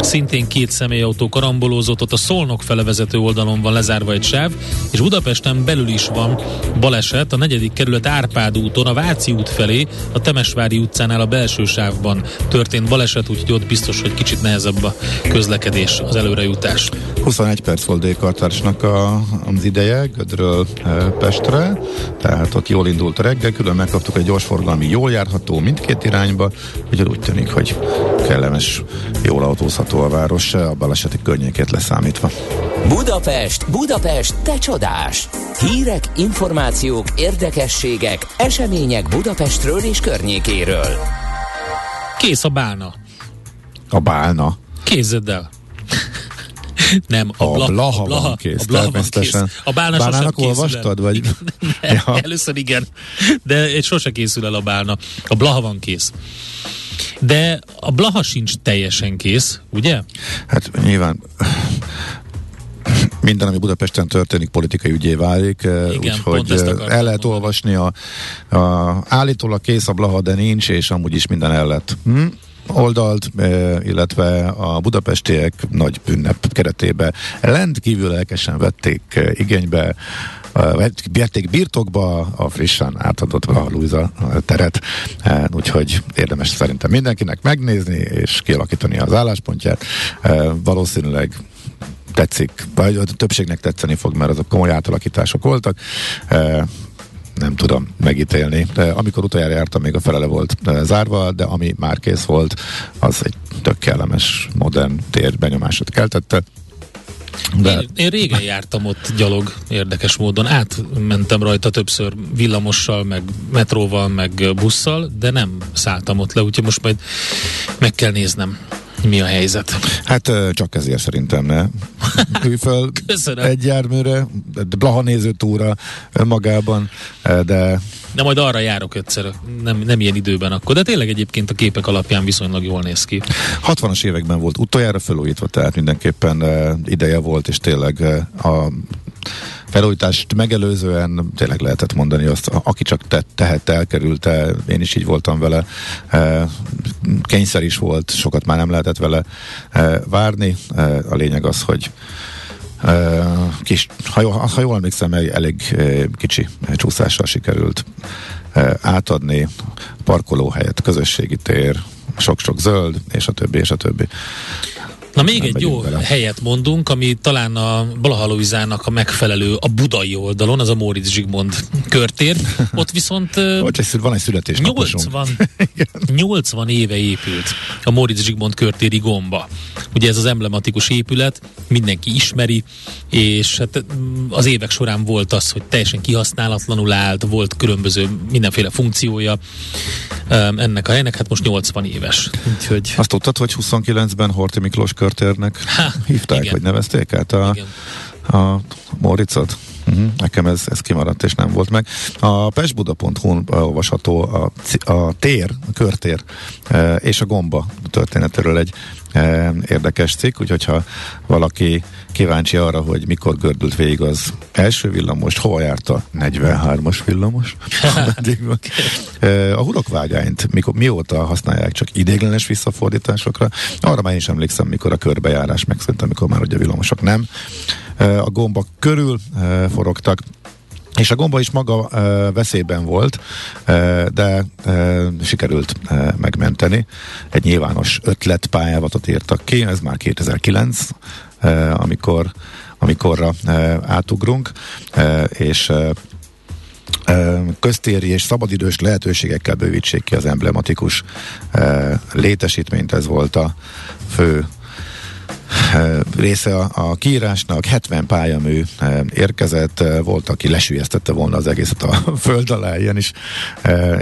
Szintén két személyautó karambolózott, ott a Szolnok fele vezető oldalon van lezárva egy sáv, és Budapesten belül is van baleset. A negyedik kerület Árpád úton, a Váci út felé, a Temesvári utcánál a belső sávban történt baleset, úgyhogy ott biztos, hogy kicsit nehezebb a közlekedés, az előrejutás. 21 perc volt Dékartársnak a, az ideje Gödről e, Pestre, tehát ott jól indult a reggel, külön megkaptuk egy gyorsforgalmi, jól járható mindkét irányba, úgyhogy úgy tűnik, hogy kellemes, jól autózható a város, a baleseti környékét leszámítva. Budapest, Budapest, te csodás! Hírek, információk, érdekességek, események Budapestről és környékéről. Kész a bálna. A bálna? Kézzed el. Nem, a, a blaha, blaha, blaha van kész, a blaha van kész. A bálna Bálnának olvastad? Vagy? Nem, ja. Először igen, de sose készül el a bálna. A blaha van kész. De a blaha sincs teljesen kész, ugye? Hát nyilván minden, ami Budapesten történik, politikai ügyé válik, úgyhogy el lehet mondani. olvasni a, a állítólag kész a Blaha, de nincs, és amúgy is minden el lett. Hm? oldalt, illetve a budapestiek nagy ünnep keretébe rendkívül lelkesen vették igénybe vették birtokba a frissen átadott a Luisa teret, úgyhogy érdemes szerintem mindenkinek megnézni és kialakítani az álláspontját. Valószínűleg tetszik, vagy a többségnek tetszeni fog, mert azok komoly átalakítások voltak. E, nem tudom megítélni. De amikor utoljára jártam, még a felele volt e, zárva, de ami már kész volt, az egy tök kellemes, modern tér benyomásot keltette. De... Én, én régen jártam ott gyalog, érdekes módon. Átmentem rajta többször villamossal, meg metróval, meg busszal, de nem szálltam ott le, úgyhogy most majd meg kell néznem mi a helyzet? Hát csak ezért szerintem ne. Ülj fel egy járműre, Blaha nézőtúra magában, de... De majd arra járok egyszer, nem, nem ilyen időben akkor, de tényleg egyébként a képek alapján viszonylag jól néz ki. 60-as években volt utoljára felújítva, tehát mindenképpen ideje volt, és tényleg a felújítást megelőzően tényleg lehetett mondani azt, aki csak te, tehet, elkerülte, én is így voltam vele, e, kényszer is volt, sokat már nem lehetett vele e, várni. E, a lényeg az, hogy kis, ha, jól, ha jól emlékszem, elég kicsi csúszással sikerült átadni parkolóhelyet, közösségi tér, sok-sok zöld, és a többi, és a többi. Na még egy jó vele. helyet mondunk, ami talán a Blahalóizának a megfelelő a budai oldalon, az a Móricz Zsigmond körtér. Ott viszont Ott egy, van egy születésnaposunk. 80, 80 éve épült a Móricz Zsigmond körtéri gomba. Ugye ez az emblematikus épület, mindenki ismeri, és hát az évek során volt az, hogy teljesen kihasználatlanul állt, volt különböző mindenféle funkciója ennek a helynek, hát most 80 éves. Úgyhogy... Azt tudtad, hogy 29-ben Horti Miklós körtérnek ha, hívták, igen. vagy nevezték át a, a Móricot? Uh-huh. Nekem ez, ez kimaradt, és nem volt meg. A pestbuda.hu-n olvasható a, a tér, a körtér e, és a gomba történetéről egy érdekes cikk, úgyhogy ha valaki kíváncsi arra, hogy mikor gördült végig az első villamos, hova járt a 43-as villamos? e, a hurokvágányt mikor, mióta használják csak idéglenes visszafordításokra? Arra már én is emlékszem, mikor a körbejárás megszűnt, amikor már ugye a villamosok nem a gomba körül forogtak, és a gomba is maga e, veszélyben volt, e, de e, sikerült e, megmenteni. Egy nyilvános ötlet pályávatot írtak ki, ez már 2009 amikor amikorra átugrunk, és köztéri és szabadidős lehetőségekkel bővítsék ki az emblematikus létesítményt, ez volt a fő része a, a kiírásnak, 70 pályamű érkezett, volt, aki lesülyeztette volna az egészet a föld alá, ilyen is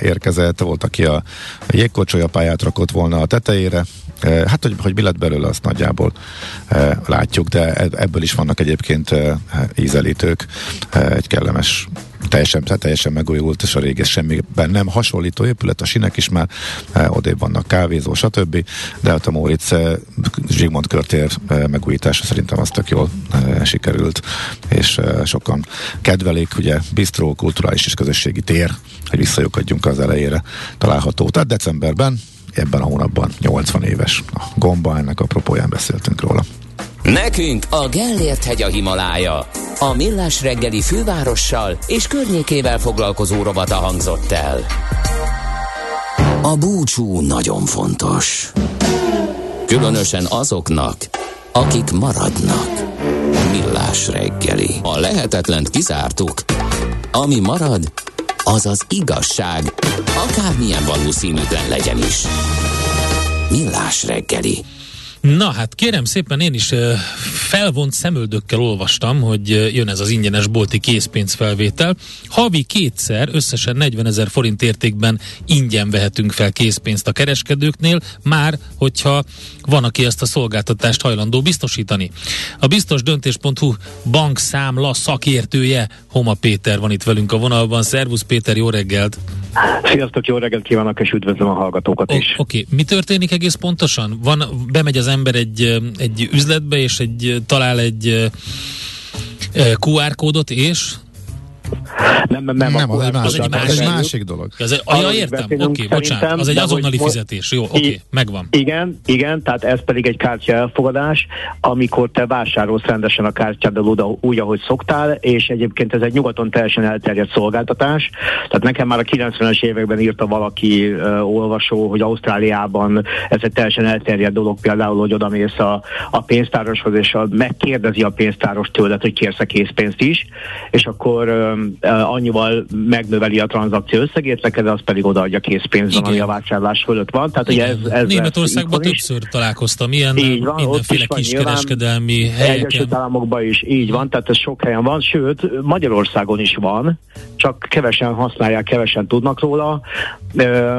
érkezett, volt, aki a, jégkocsolya pályát rakott volna a tetejére, Hát, hogy, hogy mi lett belőle, azt nagyjából látjuk, de e, ebből is vannak egyébként ízelítők, egy kellemes teljesen, teljesen megújult, és a réges semmiben nem hasonlító épület, a sinek is már e, odébb vannak kávézó, stb. De hát a Móricz e, Zsigmond körtér e, megújítása szerintem az tök jól e, sikerült, és sokan kedvelik, ugye bistró, kulturális és közösségi tér, hogy visszajukadjunk az elejére található. Tehát decemberben ebben a hónapban 80 éves a gomba, ennek apropóján beszéltünk róla. Nekünk a Gellért hegy a Himalája. A millás reggeli fővárossal és környékével foglalkozó rovata hangzott el. A búcsú nagyon fontos. Különösen azoknak, akik maradnak. Millás reggeli. A lehetetlent kizártuk. Ami marad, az az igazság, akármilyen valószínűtlen legyen is. Millás reggeli. Na hát kérem szépen én is felvont szemöldökkel olvastam, hogy jön ez az ingyenes bolti készpénzfelvétel. Havi kétszer összesen 40 ezer forint értékben ingyen vehetünk fel készpénzt a kereskedőknél, már hogyha van, aki ezt a szolgáltatást hajlandó biztosítani. A biztos döntés.hu bankszámla szakértője Homa Péter van itt velünk a vonalban. Szervusz Péter, jó reggelt! Sziasztok, jó reggelt kívánok, és üdvözlöm a hallgatókat is. Oké, okay. mi történik egész pontosan? Van, bemegy az ember egy, egy üzletbe, és egy, talál egy QR kódot, és nem, nem, nem, nem az, egy másik, egy másik, egy másik dolog. Az egy, ja, értem, oké, okay, bocsánat, az egy azonnali most, fizetés, jó, oké, okay, megvan. Igen, igen, tehát ez pedig egy kártya elfogadás, amikor te vásárolsz rendesen a kártyáddal oda úgy, ahogy szoktál, és egyébként ez egy nyugaton teljesen elterjedt szolgáltatás. Tehát nekem már a 90-es években írta valaki uh, olvasó, hogy Ausztráliában ez egy teljesen elterjedt dolog, például, hogy oda mész a, a pénztároshoz, és a, megkérdezi a pénztáros tőled, hogy kérsz-e készpénzt is, és akkor uh, annyival megnöveli a tranzakció összegét, neked az pedig odaadja készpénzben, ami a vásárlás fölött van. Tehát, ugye ez, ez Németországban többször találkoztam ilyen így van, mindenféle kiskereskedelmi helyeken. Egyesült Államokban is így van, tehát ez sok helyen van, sőt Magyarországon is van, csak kevesen használják, kevesen tudnak róla.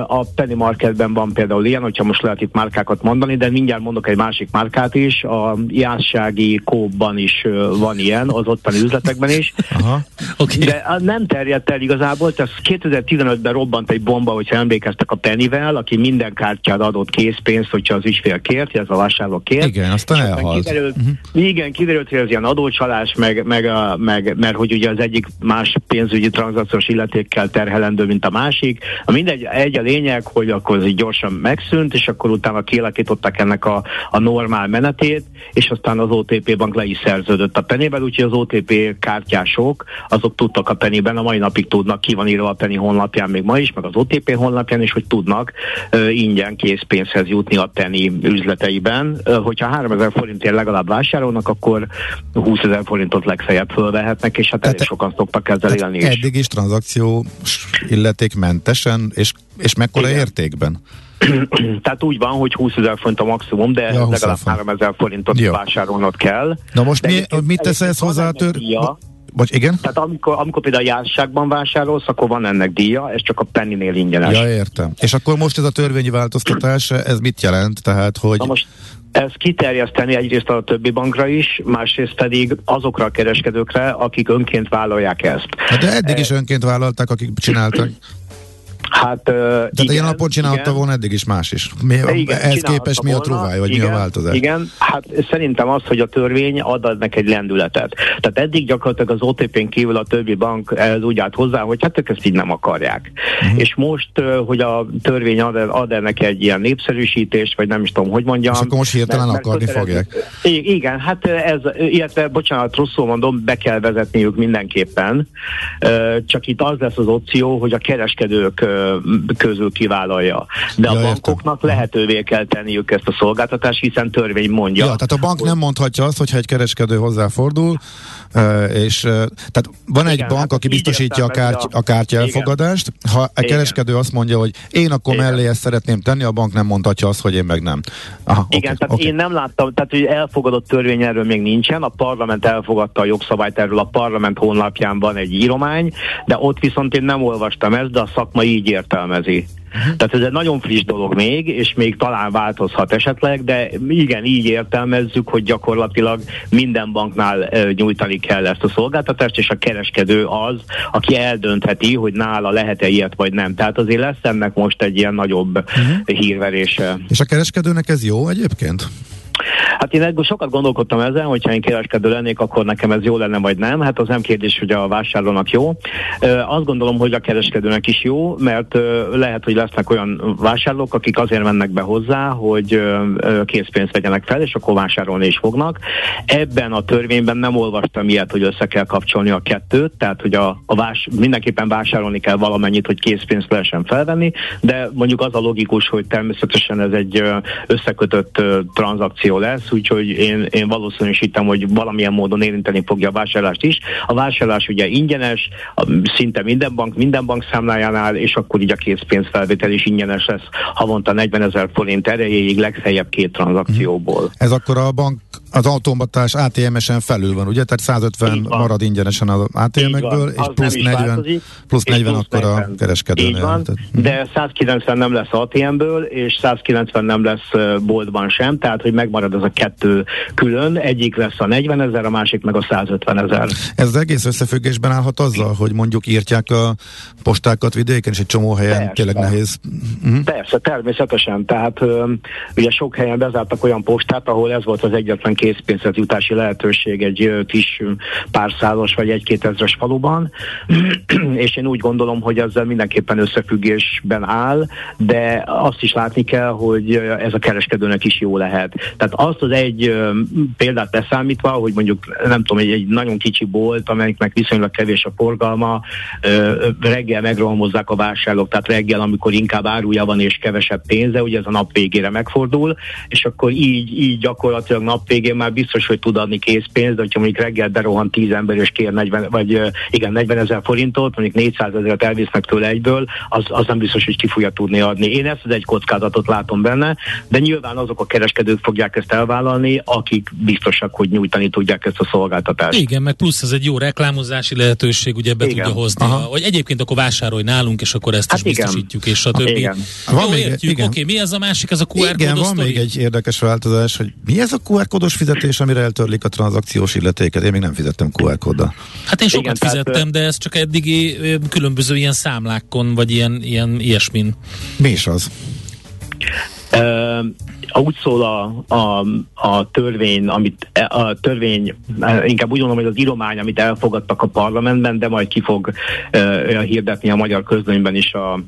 A Penny Marketben van például ilyen, hogyha most lehet itt márkákat mondani, de mindjárt mondok egy másik márkát is, a Jászsági Kóban is van ilyen, az ottani üzletekben is. Aha. Okay. De nem terjedt el igazából, tehát 2015-ben robbant egy bomba, hogyha emlékeztek a Pennyvel, aki minden kártyát adott készpénzt, hogyha az ügyfél kért, ez a vásárló kért. Igen, aztán elhalt. Kiderült, uh-huh. Igen, kiderült, hogy ez ilyen adócsalás, meg, meg, a, meg, mert hogy ugye az egyik más pénzügyi tranzakciós illetékkel terhelendő, mint a másik. A mindegy, egy a lényeg, hogy akkor ez így gyorsan megszűnt, és akkor utána kialakították ennek a, a normál menetét, és aztán az OTP bank le is szerződött a Pennyvel, úgyhogy az OTP kártyások, azok tudtak a Pennyben, a mai napig tudnak, ki van írva a Penny honlapján még ma is, meg az OTP honlapján is, hogy tudnak uh, ingyen készpénzhez jutni a Penny üzleteiben. Uh, hogyha 3000 forintért legalább vásárolnak, akkor 20 ezer forintot legfeljebb fölvehetnek, és hát elég sokan szoktak ezzel élni is. Eddig is tranzakció illetékmentesen, és, és mekkora Igen. értékben? Tehát úgy van, hogy 20 ezer forint a maximum, de ja, legalább 3 ezer forintot Jó. vásárolnod kell. Na most mi, mit tesz ez hozzá a tör... Vagy igen? Tehát amikor, amikor például járságban vásárolsz, akkor van ennek díja, ez csak a penninél ingyenes. Ja, értem. És akkor most ez a törvényi változtatás, ez mit jelent? Tehát, hogy... Na most ez kiterjeszteni egyrészt a többi bankra is, másrészt pedig azokra a kereskedőkre, akik önként vállalják ezt. Hát de eddig is önként vállalták, akik csináltak. Hát, uh, Tehát igen, ilyen napon csinálta igen. volna eddig is más is. Mi, igen, ehhez képest mi a truváj, vagy igen, mi a változás? Igen, hát szerintem az, hogy a törvény ad adnak egy lendületet. Tehát eddig gyakorlatilag az OTP-n kívül a többi bank ez úgy állt hozzá, hogy hát ők ezt így nem akarják. Uh-huh. És most, hogy a törvény ad, ad ennek egy ilyen népszerűsítést, vagy nem is tudom, hogy mondjam. És akkor most hirtelen mert, akarni mert fogják. Igen, hát ez, illetve, bocsánat, rosszul mondom, be kell vezetniük mindenképpen. Csak itt az lesz az opció, hogy a kereskedők közül kivállalja. De Ja, a értem. bankoknak lehetővé kell tenniük ezt a szolgáltatást, hiszen törvény mondja. Ja, tehát a bank nem mondhatja azt, hogyha egy kereskedő hozzáfordul, és tehát van egy Igen, bank, hát aki biztosítja a, kárty- a- kártya Igen. elfogadást. Ha a Igen. kereskedő azt mondja, hogy én akkor Igen. mellé ezt szeretném tenni, a bank nem mondhatja azt, hogy én meg nem. Aha, Igen, oké, tehát oké. én nem láttam, tehát hogy elfogadott törvény erről még nincsen, a parlament elfogadta a jogszabályt erről, a parlament honlapján van egy íromány, de ott viszont én nem olvastam ezt, de a szakma így értelmezi. Uh-huh. Tehát ez egy nagyon friss dolog még, és még talán változhat esetleg, de igen, így értelmezzük, hogy gyakorlatilag minden banknál nyújtani kell ezt a szolgáltatást, és a kereskedő az, aki eldöntheti, hogy nála lehet-e ilyet vagy nem. Tehát azért lesz ennek most egy ilyen nagyobb uh-huh. hírverése. És a kereskedőnek ez jó egyébként? Hát én ebből sokat gondolkodtam ezen, hogyha én kereskedő lennék, akkor nekem ez jó lenne, vagy nem. Hát az nem kérdés, hogy a vásárlónak jó. Azt gondolom, hogy a kereskedőnek is jó, mert lehet, hogy lesznek olyan vásárlók, akik azért mennek be hozzá, hogy készpénzt vegyenek fel, és akkor vásárolni is fognak. Ebben a törvényben nem olvastam ilyet, hogy össze kell kapcsolni a kettőt, tehát hogy a, a vás, mindenképpen vásárolni kell valamennyit, hogy készpénzt lehessen felvenni, de mondjuk az a logikus, hogy természetesen ez egy összekötött ö, tranzakció lesz, úgyhogy én, én valószínűsítem, hogy valamilyen módon érinteni fogja a vásárlást is. A vásárlás ugye ingyenes, a, szinte minden bank, minden bank számlájánál, és akkor így a készpénzfelvétel is ingyenes lesz havonta 40 ezer forint erejéig, legfeljebb két tranzakcióból. Ez akkor a bank az automatás ATM-esen felül van, ugye? Tehát 150 Így van. marad ingyenesen az ATM-ekből, és az plusz nem is 40, változik, plusz és 40 plusz akkor a 40. kereskedőnél. Így van, de 190 nem lesz ATM-ből, és 190 nem lesz boltban sem, tehát hogy megmarad ez a kettő külön, egyik lesz a 40 ezer, a másik meg a 150 ezer. Ez az egész összefüggésben állhat azzal, hogy mondjuk írtják a postákat vidéken, és egy csomó helyen Persze. tényleg nehéz. Uh-huh. Persze, természetesen. Tehát ugye sok helyen bezártak olyan postát, ahol ez volt az egyetlen készpénzhez jutási lehetőség egy kis ö, párszálos vagy egy-két ezres faluban, és én úgy gondolom, hogy ezzel mindenképpen összefüggésben áll, de azt is látni kell, hogy ez a kereskedőnek is jó lehet. Tehát azt az egy példát leszámítva, hogy mondjuk nem tudom, egy, egy nagyon kicsi bolt, amelyiknek viszonylag kevés a forgalma, reggel megrohamozzák a vásárlók, tehát reggel, amikor inkább árulja van és kevesebb pénze, ugye ez a nap végére megfordul, és akkor így, így gyakorlatilag nap végén már biztos, hogy tud adni készpénzt, de hogyha mondjuk reggel berohan 10 ember és kér 40, vagy igen, 40 ezer forintot, mondjuk 400 ezeret elvisznek tőle egyből, az, az nem biztos, hogy ki fogja tudni adni. Én ezt az egy kockázatot látom benne, de nyilván azok a kereskedők fogják ezt elvállalni, akik biztosak, hogy nyújtani tudják ezt a szolgáltatást. Igen, meg plusz ez egy jó reklámozási lehetőség, ugye be Igen. tudja hozni, Aha. hogy egyébként akkor vásárolj nálunk, és akkor ezt Hát is igen. biztosítjuk, és a többi. Igen. Van Jó, még- értjük, igen. oké, mi ez a másik, ez a QR Igen, van még egy érdekes változás, hogy mi ez a QR kódos fizetés, amire eltörlik a tranzakciós illetéket? Én még nem fizettem QR kóddal. Hát én sokat Igen, tehát, fizettem, de ez csak eddigi különböző ilyen számlákon, vagy ilyen, ilyen ilyesmin. Mi is az? Uh, úgy szól a, a, a törvény, amit a törvény, inkább úgy mondom, hogy az íromány, amit elfogadtak a parlamentben, de majd ki fog uh, hirdetni a magyar közlönyben is a,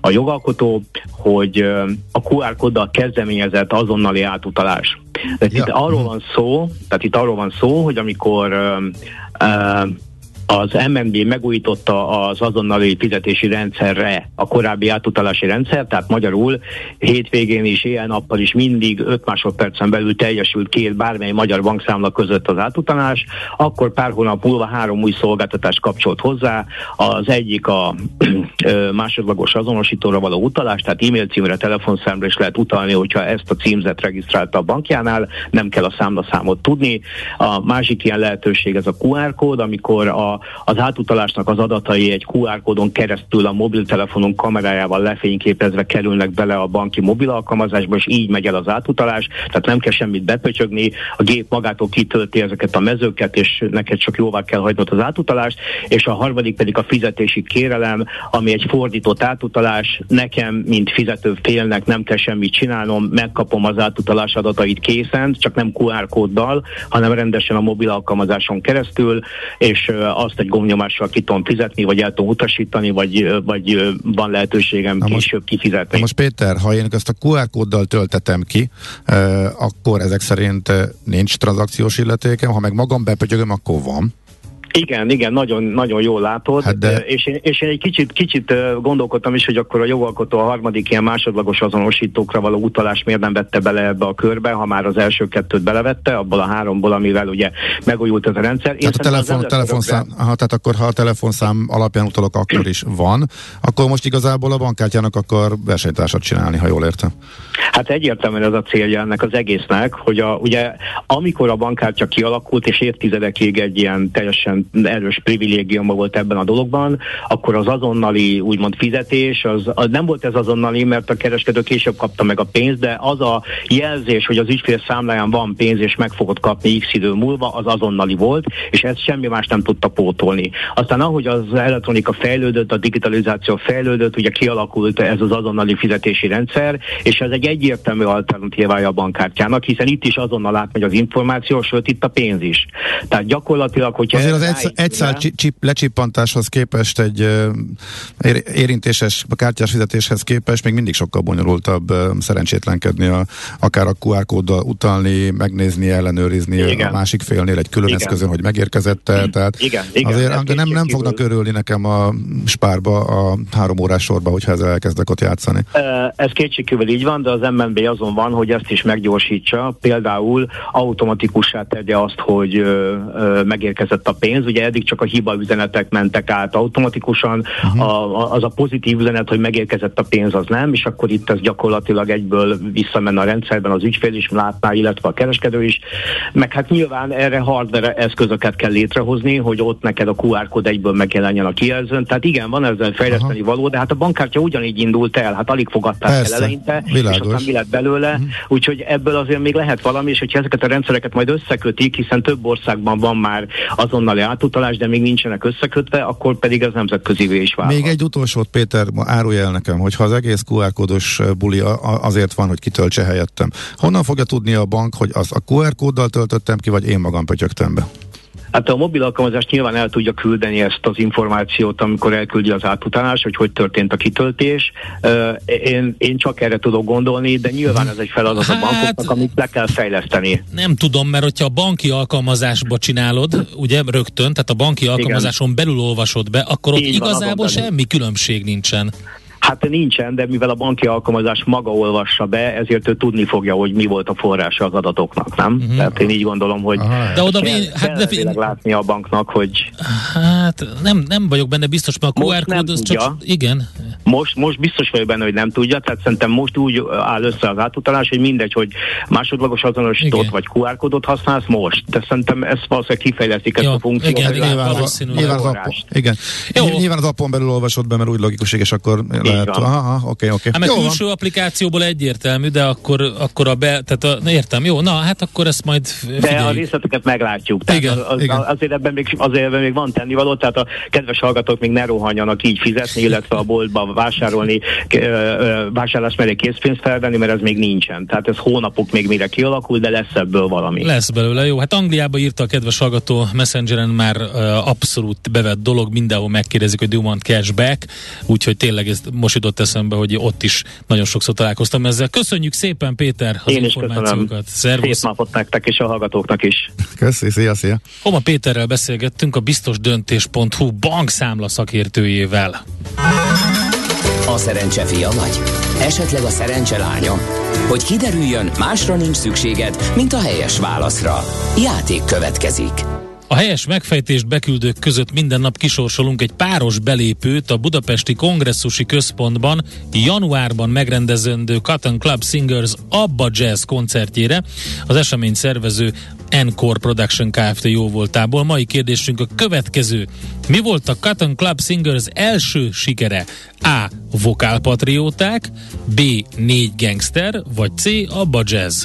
a jogalkotó, hogy uh, a QR kóddal kezdeményezett azonnali átutalás. Tehát Ja. itt arról van szó, tehát itt arról van szó, hogy amikor uh, az MNB megújította az azonnali fizetési rendszerre a korábbi átutalási rendszer, tehát magyarul hétvégén is, éjjel-nappal is mindig 5 másodpercen belül teljesült két bármely magyar bankszámla között az átutalás, akkor pár hónap múlva három új szolgáltatást kapcsolt hozzá, az egyik a másodlagos azonosítóra való utalás, tehát e-mail címre, telefonszámra is lehet utalni, hogyha ezt a címzet regisztrálta a bankjánál, nem kell a számlaszámot tudni. A másik ilyen lehetőség ez a QR kód, amikor a, az átutalásnak az adatai egy QR kódon keresztül a mobiltelefonunk kamerájával lefényképezve kerülnek bele a banki mobil alkalmazásba, és így megy el az átutalás, tehát nem kell semmit bepöcsögni, a gép magától kitölti ezeket a mezőket, és neked csak jóvá kell hagynod az átutalást, és a harmadik pedig a fizetési kérelem, ami egy fordított átutalás, nekem, mint fizető félnek nem kell semmit csinálnom, megkapom az átutalás adatait készen, csak nem QR kóddal, hanem rendesen a mobil alkalmazáson keresztül, és azt egy gombnyomással ki tudom fizetni, vagy el tudom utasítani, vagy, vagy van lehetőségem Na most- később kifizetni. Na most Péter, ha én ezt a QR kóddal töltetem ki, akkor ezek szerint nincs tranzakciós illetékem, ha meg magam bepötyögöm, akkor van. Igen, igen, nagyon, nagyon jól látod, Hát de- és, én, és én egy kicsit, kicsit ö, gondolkodtam is, hogy akkor a jogalkotó a harmadik ilyen másodlagos azonosítókra való utalás miért nem vette bele ebbe a körbe, ha már az első kettőt belevette, abból a háromból, amivel ugye megújult ez a rendszer. Én Tehát a telefon, telefonszám, aha, tehát akkor ha a telefonszám alapján utalok, akkor is van, akkor most igazából a bankkártyának akar versenytársat csinálni, ha jól értem. Hát egyértelműen ez a célja ennek az egésznek, hogy a, ugye amikor a bankkártya kialakult, és évtizedekig egy ilyen teljesen erős privilégiuma volt ebben a dologban, akkor az azonnali úgymond fizetés, az, az nem volt ez azonnali, mert a kereskedő később kapta meg a pénzt, de az a jelzés, hogy az ügyfél számláján van pénz, és meg fogod kapni x idő múlva, az azonnali volt, és ezt semmi más nem tudta pótolni. Aztán ahogy az elektronika fejlődött, a digitalizáció fejlődött, ugye kialakult ez az azonnali fizetési rendszer, és ez egy egyértelmű alternatívája a bankkártyának, hiszen itt is azonnal átmegy az információ, sőt itt a pénz is. Tehát gyakorlatilag, hogyha Azért az egy, egy szál csip, lecsippantáshoz képest egy ér- érintéses kártyás fizetéshez képest még mindig sokkal bonyolultabb szerencsétlenkedni, a, akár a QR kóddal utalni, megnézni, ellenőrizni Igen. a másik félnél egy külön Igen. eszközön, hogy megérkezette. Tehát Igen, igen, azért ez nem, nem kétségkívül- fognak örülni nekem a spárba a három órás sorba, hogyha ezzel elkezdek ott játszani. Ez kétségkívül így van, de az MNB azon van, hogy ezt is meggyorsítsa. Például automatikussá tegye azt, hogy megérkezett a pénz. Ugye eddig csak a hiba üzenetek mentek át automatikusan, uh-huh. a- az a pozitív üzenet, hogy megérkezett a pénz, az nem, és akkor itt ez gyakorlatilag egyből visszamenne a rendszerben, az ügyfél is látná, illetve a kereskedő is. Meg hát nyilván erre hardware eszközöket kell létrehozni, hogy ott neked a QR kód egyből megjelenjen a kijelzőn. Tehát igen, van ezzel fejleszteni Aha. való, de hát a bankkártya ugyanígy indult el, hát alig fogadták Persze, el eleinte, világos. és aztán mi lett belőle, uh-huh. úgyhogy ebből azért még lehet valami, és hogyha ezeket a rendszereket majd összekötik, hiszen több országban van már azonnali átutalás, de még nincsenek összekötve, akkor pedig az nemzetközivé is válhat. Még egy utolsót, Péter, árulj el nekem, hogy ha az egész QR kódos buli azért van, hogy kitöltse helyettem. Honnan fogja tudni a bank, hogy az a QR kóddal töltöttem ki, vagy én magam pötyögtem be? Hát a mobil alkalmazás nyilván el tudja küldeni ezt az információt, amikor elküldi az átutalás, hogy hogy történt a kitöltés. Én, én csak erre tudok gondolni, de nyilván ez egy feladat a Hát- bankoknak, amit le kell fejleszteni. Nem tudom, mert hogyha a banki alkalmazásba csinálod, ugye rögtön, tehát a banki alkalmazáson belül olvasod be, akkor ott Így van, igazából belül. semmi különbség nincsen. Hát nincsen, de mivel a banki alkalmazás maga olvassa be, ezért ő tudni fogja, hogy mi volt a forrása az adatoknak, nem? Uh-huh. Tehát én így gondolom, hogy Aha, De oda kell, mi, hát kell de, elvileg látni a banknak, hogy hát nem, nem vagyok benne biztos, mert a QR kód az csak, tudja. igen, Most, most biztos vagyok benne, hogy nem tudja, tehát szerintem most úgy áll össze az átutalás, hogy mindegy, hogy másodlagos azonosítót Igen. vagy QR kódot használsz most, de szerintem ezt valószínűleg kifejlesztik ezt a funkciót. igen, igen, látod a- valószínűleg. nyilván, az appon, igen. Jó. Ny- Nyilván az appon belül olvasod be, mert úgy logikus, és akkor lehet. van. Aha, oké, oké. Hát meg Jó van. külső applikációból egyértelmű, de akkor, akkor a be, tehát a, na értem, jó, na hát akkor ezt majd De a figyeljük. részleteket meglátjuk. Tehát Igen, az, igen. Azért, ebben még, azért ebben még van tennivaló, tehát a kedves hallgatók még ne rohanjanak így fizetni, illetve a boltba vásárolni, vásárlás mellé készpénzt felvenni, mert ez még nincsen. Tehát ez hónapok még mire kialakul, de lesz ebből valami. Lesz belőle, jó. Hát Angliába írta a kedves hallgató Messengeren már uh, abszolút bevett dolog, mindenhol megkérdezik, hogy do you want cashback, úgyhogy tényleg ez most jutott eszembe, hogy ott is nagyon sokszor találkoztam ezzel. Köszönjük szépen, Péter, az Én is köszönöm. információkat. Szervusz. Szép napot nektek és a hallgatóknak is. Köszi, szia, szia. Homa Péterrel beszélgettünk a biztosdöntés.hu bankszámla szakértőjével. A szerencse fia vagy? Esetleg a szerencse lánya? Hogy kiderüljön, másra nincs szükséged, mint a helyes válaszra. Játék következik. A helyes megfejtést beküldők között minden nap kisorsolunk egy páros belépőt a Budapesti Kongresszusi Központban januárban megrendezendő Cotton Club Singers Abba Jazz koncertjére. Az esemény szervező Encore Production Kft. jó voltából. Mai kérdésünk a következő. Mi volt a Cotton Club Singers első sikere? A. Vokálpatrióták, B. Négy gangster, vagy C. Abba Jazz?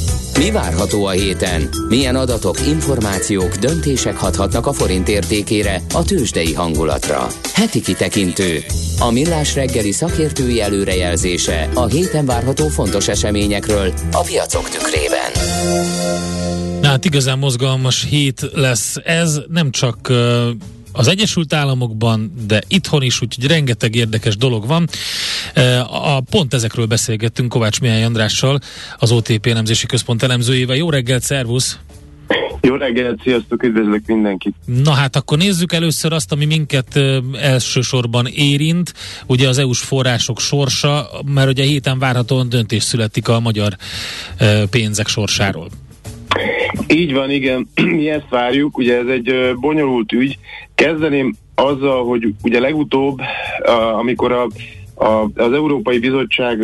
Mi várható a héten? Milyen adatok, információk, döntések hathatnak a forint értékére, a tőzsdei hangulatra? Heti kitekintő. A millás reggeli szakértői előrejelzése a héten várható fontos eseményekről a piacok tükrében. Na hát igazán mozgalmas hét lesz ez, nem csak uh, az Egyesült Államokban, de itthon is, úgyhogy rengeteg érdekes dolog van. A, pont ezekről beszélgettünk Kovács Mihály Andrással, az OTP elemzési központ elemzőjével. Jó reggelt, szervusz! Jó reggelt, sziasztok, üdvözlök mindenkit! Na hát akkor nézzük először azt, ami minket elsősorban érint, ugye az EU-s források sorsa, mert ugye héten várhatóan döntés születik a magyar pénzek sorsáról. Így van, igen, mi ezt várjuk, ugye ez egy bonyolult ügy. Kezdeném azzal, hogy ugye legutóbb, amikor a, a, az Európai Bizottság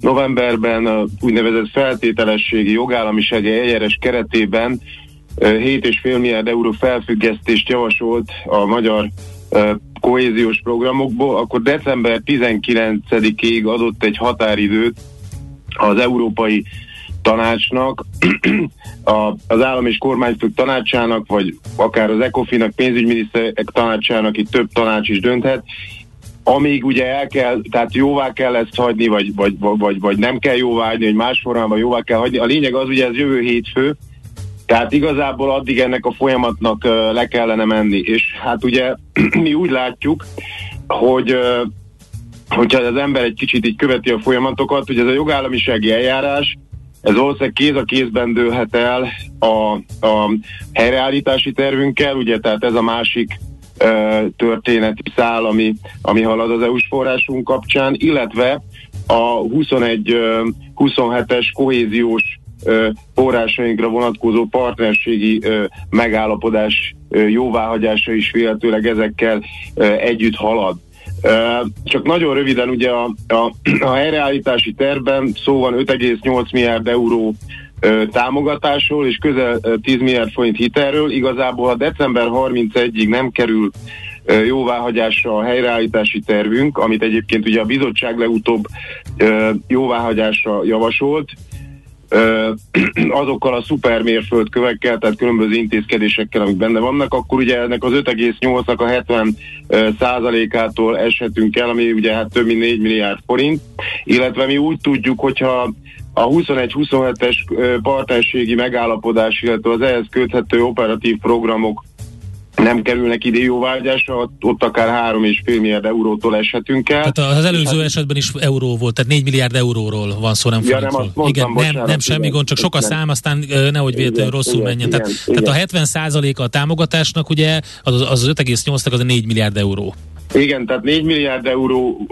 novemberben a úgynevezett feltételességi jogállamisági eljárás keretében 7,5 milliárd euró felfüggesztést javasolt a magyar kohéziós programokból, akkor december 19-ig adott egy határidőt az Európai Tanácsnak, a, az állam és kormányfők tanácsának, vagy akár az ECOFIN-nak, pénzügyminiszterek tanácsának, itt több tanács is dönthet, amíg ugye el kell, tehát jóvá kell ezt hagyni, vagy, vagy, vagy, vagy nem kell jóvá hagyni, vagy más formában jóvá kell hagyni. A lényeg az, ugye ez jövő hétfő, tehát igazából addig ennek a folyamatnak le kellene menni. És hát ugye mi úgy látjuk, hogy hogyha az ember egy kicsit így követi a folyamatokat, hogy ez a jogállamisági eljárás, ez valószínűleg kéz a kézben dőlhet el a, a helyreállítási tervünkkel, ugye tehát ez a másik történeti szál, ami, ami halad az EU-s forrásunk kapcsán, illetve a 21-27-es kohéziós forrásainkra vonatkozó partnerségi megállapodás jóváhagyása is véletőleg ezekkel együtt halad. Csak nagyon röviden ugye a, a, a helyreállítási tervben szó van 5,8 milliárd euró támogatásról és közel 10 milliárd forint hitelről. Igazából a december 31-ig nem kerül jóváhagyásra a helyreállítási tervünk, amit egyébként ugye a bizottság legutóbb jóváhagyásra javasolt, azokkal a szupermérföldkövekkel, tehát különböző intézkedésekkel, amik benne vannak, akkor ugye ennek az 5,8-nak a 70 százalékától eshetünk el, ami ugye hát több mint 4 milliárd forint, illetve mi úgy tudjuk, hogyha a 21-27-es partnerségi megállapodás, illetve az ehhez köthető operatív programok nem kerülnek ide jóvágyásra, ott akár 3,5 milliárd eurótól eshetünk el. Tehát az előző hát, esetben is euró volt, tehát 4 milliárd euróról van szó, nem ja, nem, mondtam, igen, bocsánat, nem, nem semmi igen, gond, csak sok a szám, aztán nehogy véletlenül rosszul igen, menjen. Igen, tehát, igen. tehát a 70 százaléka a támogatásnak ugye az, az 5,8-nak az a 4 milliárd euró. Igen, tehát 4 milliárd euró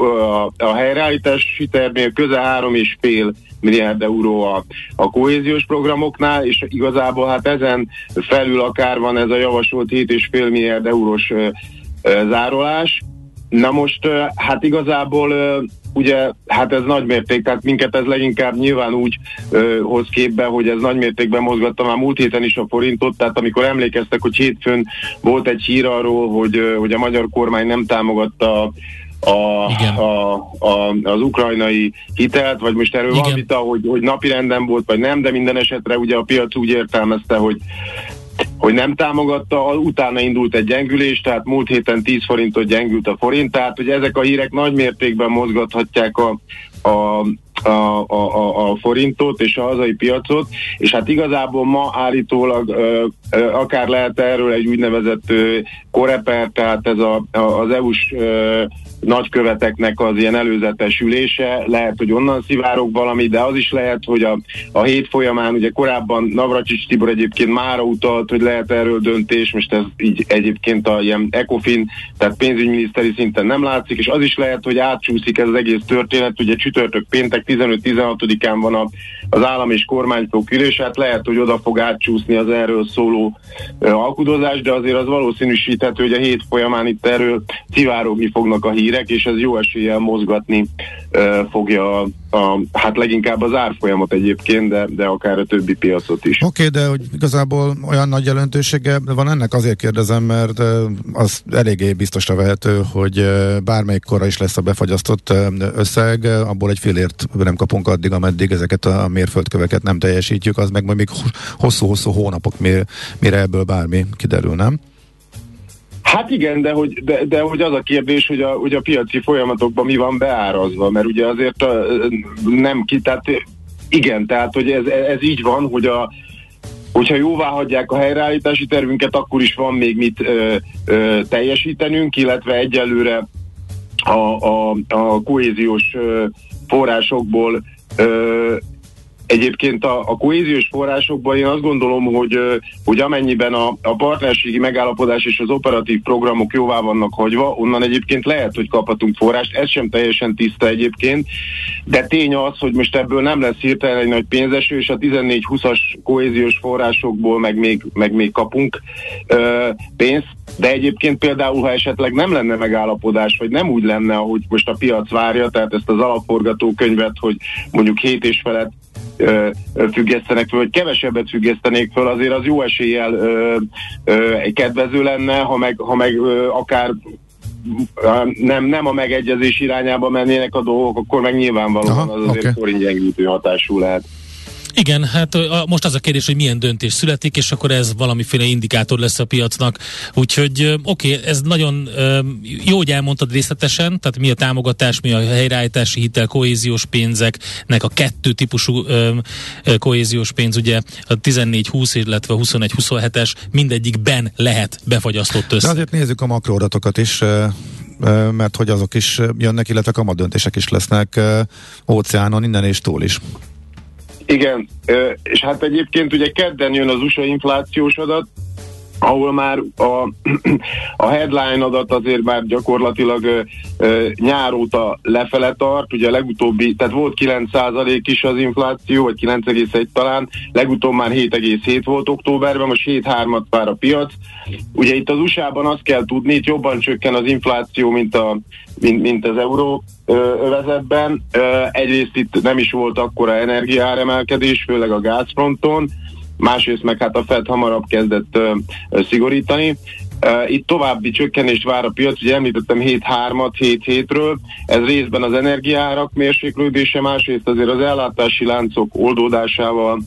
a, helyreállítási tervnél, közel 3,5 milliárd euró a, a kohéziós programoknál, és igazából hát ezen felül akár van ez a javasolt 7,5 milliárd eurós zárolás. Na most hát igazából ugye, hát ez nagy mérték, tehát minket ez leginkább nyilván úgy ö, hoz képbe, hogy ez nagy mértékben mozgatta már múlt héten is a forintot, tehát amikor emlékeztek, hogy hétfőn volt egy hír arról, hogy, ö, hogy a magyar kormány nem támogatta a, a, a, az ukrajnai hitelt, vagy most erről Igen. van vita, hogy, hogy napirenden volt, vagy nem, de minden esetre ugye a piac úgy értelmezte, hogy hogy nem támogatta, utána indult egy gyengülés, tehát múlt héten 10 forintot gyengült a forint, tehát hogy ezek a hírek nagy mértékben mozgathatják a, a, a, a, a forintot és a hazai piacot, és hát igazából ma állítólag ö, ö, akár lehet erről egy úgynevezett ö, tehát ez a, a, az EU-s nagyköveteknek az ilyen előzetes ülése, lehet, hogy onnan szivárok valami, de az is lehet, hogy a, a hét folyamán, ugye korábban Navracsics Tibor egyébként mára utalt, hogy lehet erről döntés, most ez így egyébként a ilyen ECOFIN, tehát pénzügyminiszteri szinten nem látszik, és az is lehet, hogy átcsúszik ez az egész történet, ugye csütörtök péntek 15-16-án van a, az állam és kormányfők ülés, hát lehet, hogy oda fog átcsúszni az erről szóló alkudozás, de azért az valószínűsíthető, hogy a hét folyamán itt erről szivárogni fognak a hírek, és ez jó eséllyel mozgatni fogja a, a, hát leginkább az árfolyamat egyébként, de, de akár a többi piacot is. Oké, okay, de hogy igazából olyan nagy jelentősége van ennek azért kérdezem, mert az eléggé biztosra vehető, hogy bármelyik korra is lesz a befagyasztott összeg, abból egy félért nem kapunk addig, ameddig ezeket a mérföldköveket nem teljesítjük, az meg majd még hosszú-hosszú hónapok, mire, mire ebből bármi kiderül, nem? Hát igen, de hogy, de, de hogy az a kérdés, hogy a, hogy a piaci folyamatokban mi van beárazva, mert ugye azért a, nem ki, tehát igen, tehát hogy ez, ez így van, hogy a, hogyha jóvá hagyják a helyreállítási tervünket, akkor is van még mit ö, ö, teljesítenünk, illetve egyelőre a, a, a kohéziós ö, forrásokból ö, Egyébként a, a kohéziós forrásokban én azt gondolom, hogy, hogy amennyiben a, a partnerségi megállapodás és az operatív programok jóvá vannak hagyva, onnan egyébként lehet, hogy kaphatunk forrást, ez sem teljesen tiszta egyébként, de tény az, hogy most ebből nem lesz hirtelen egy nagy pénzeső, és a 14-20-as kohéziós forrásokból meg még, meg még kapunk ö, pénzt, de egyébként például, ha esetleg nem lenne megállapodás, vagy nem úgy lenne, ahogy most a piac várja, tehát ezt az alapforgatókönyvet, hogy mondjuk 7 és felett függesztenek föl, vagy kevesebbet függesztenék föl, azért az jó eséllyel ö, ö, kedvező lenne, ha meg, ha meg ö, akár nem, nem a megegyezés irányába mennének a dolgok, akkor meg nyilvánvalóan Aha, az azért okay. forintgyengítő hatású lehet. Igen, hát most az a kérdés, hogy milyen döntés születik, és akkor ez valamiféle indikátor lesz a piacnak. Úgyhogy oké, okay, ez nagyon jó, hogy elmondtad részletesen, tehát mi a támogatás, mi a helyreállítási hitel, kohéziós pénzeknek a kettő típusú kohéziós pénz, ugye a 14-20, illetve a 21-27-es mindegyikben lehet befagyasztott össze. De azért nézzük a makroadatokat is, mert hogy azok is jönnek, illetve kamadöntések is lesznek óceánon, innen és túl is. Igen, és hát egyébként ugye kedden jön az USA inflációs adat, ahol már a, a headline adat azért már gyakorlatilag ö, ö, nyár óta lefele tart, ugye a legutóbbi, tehát volt 9% is az infláció, vagy 9,1 talán, legutóbb már 7,7 volt októberben, most 7,3-at vár a piac. Ugye itt az USA-ban azt kell tudni, itt jobban csökken az infláció, mint, a, mint, mint az euró övezetben. Egyrészt itt nem is volt akkora energiáremelkedés, főleg a gázfronton, másrészt meg hát a Fed hamarabb kezdett szigorítani. Itt további csökkenést vár a piac, ugye említettem 7-3-at 7-7-ről, ez részben az energiárak mérséklődése, másrészt azért az ellátási láncok oldódásával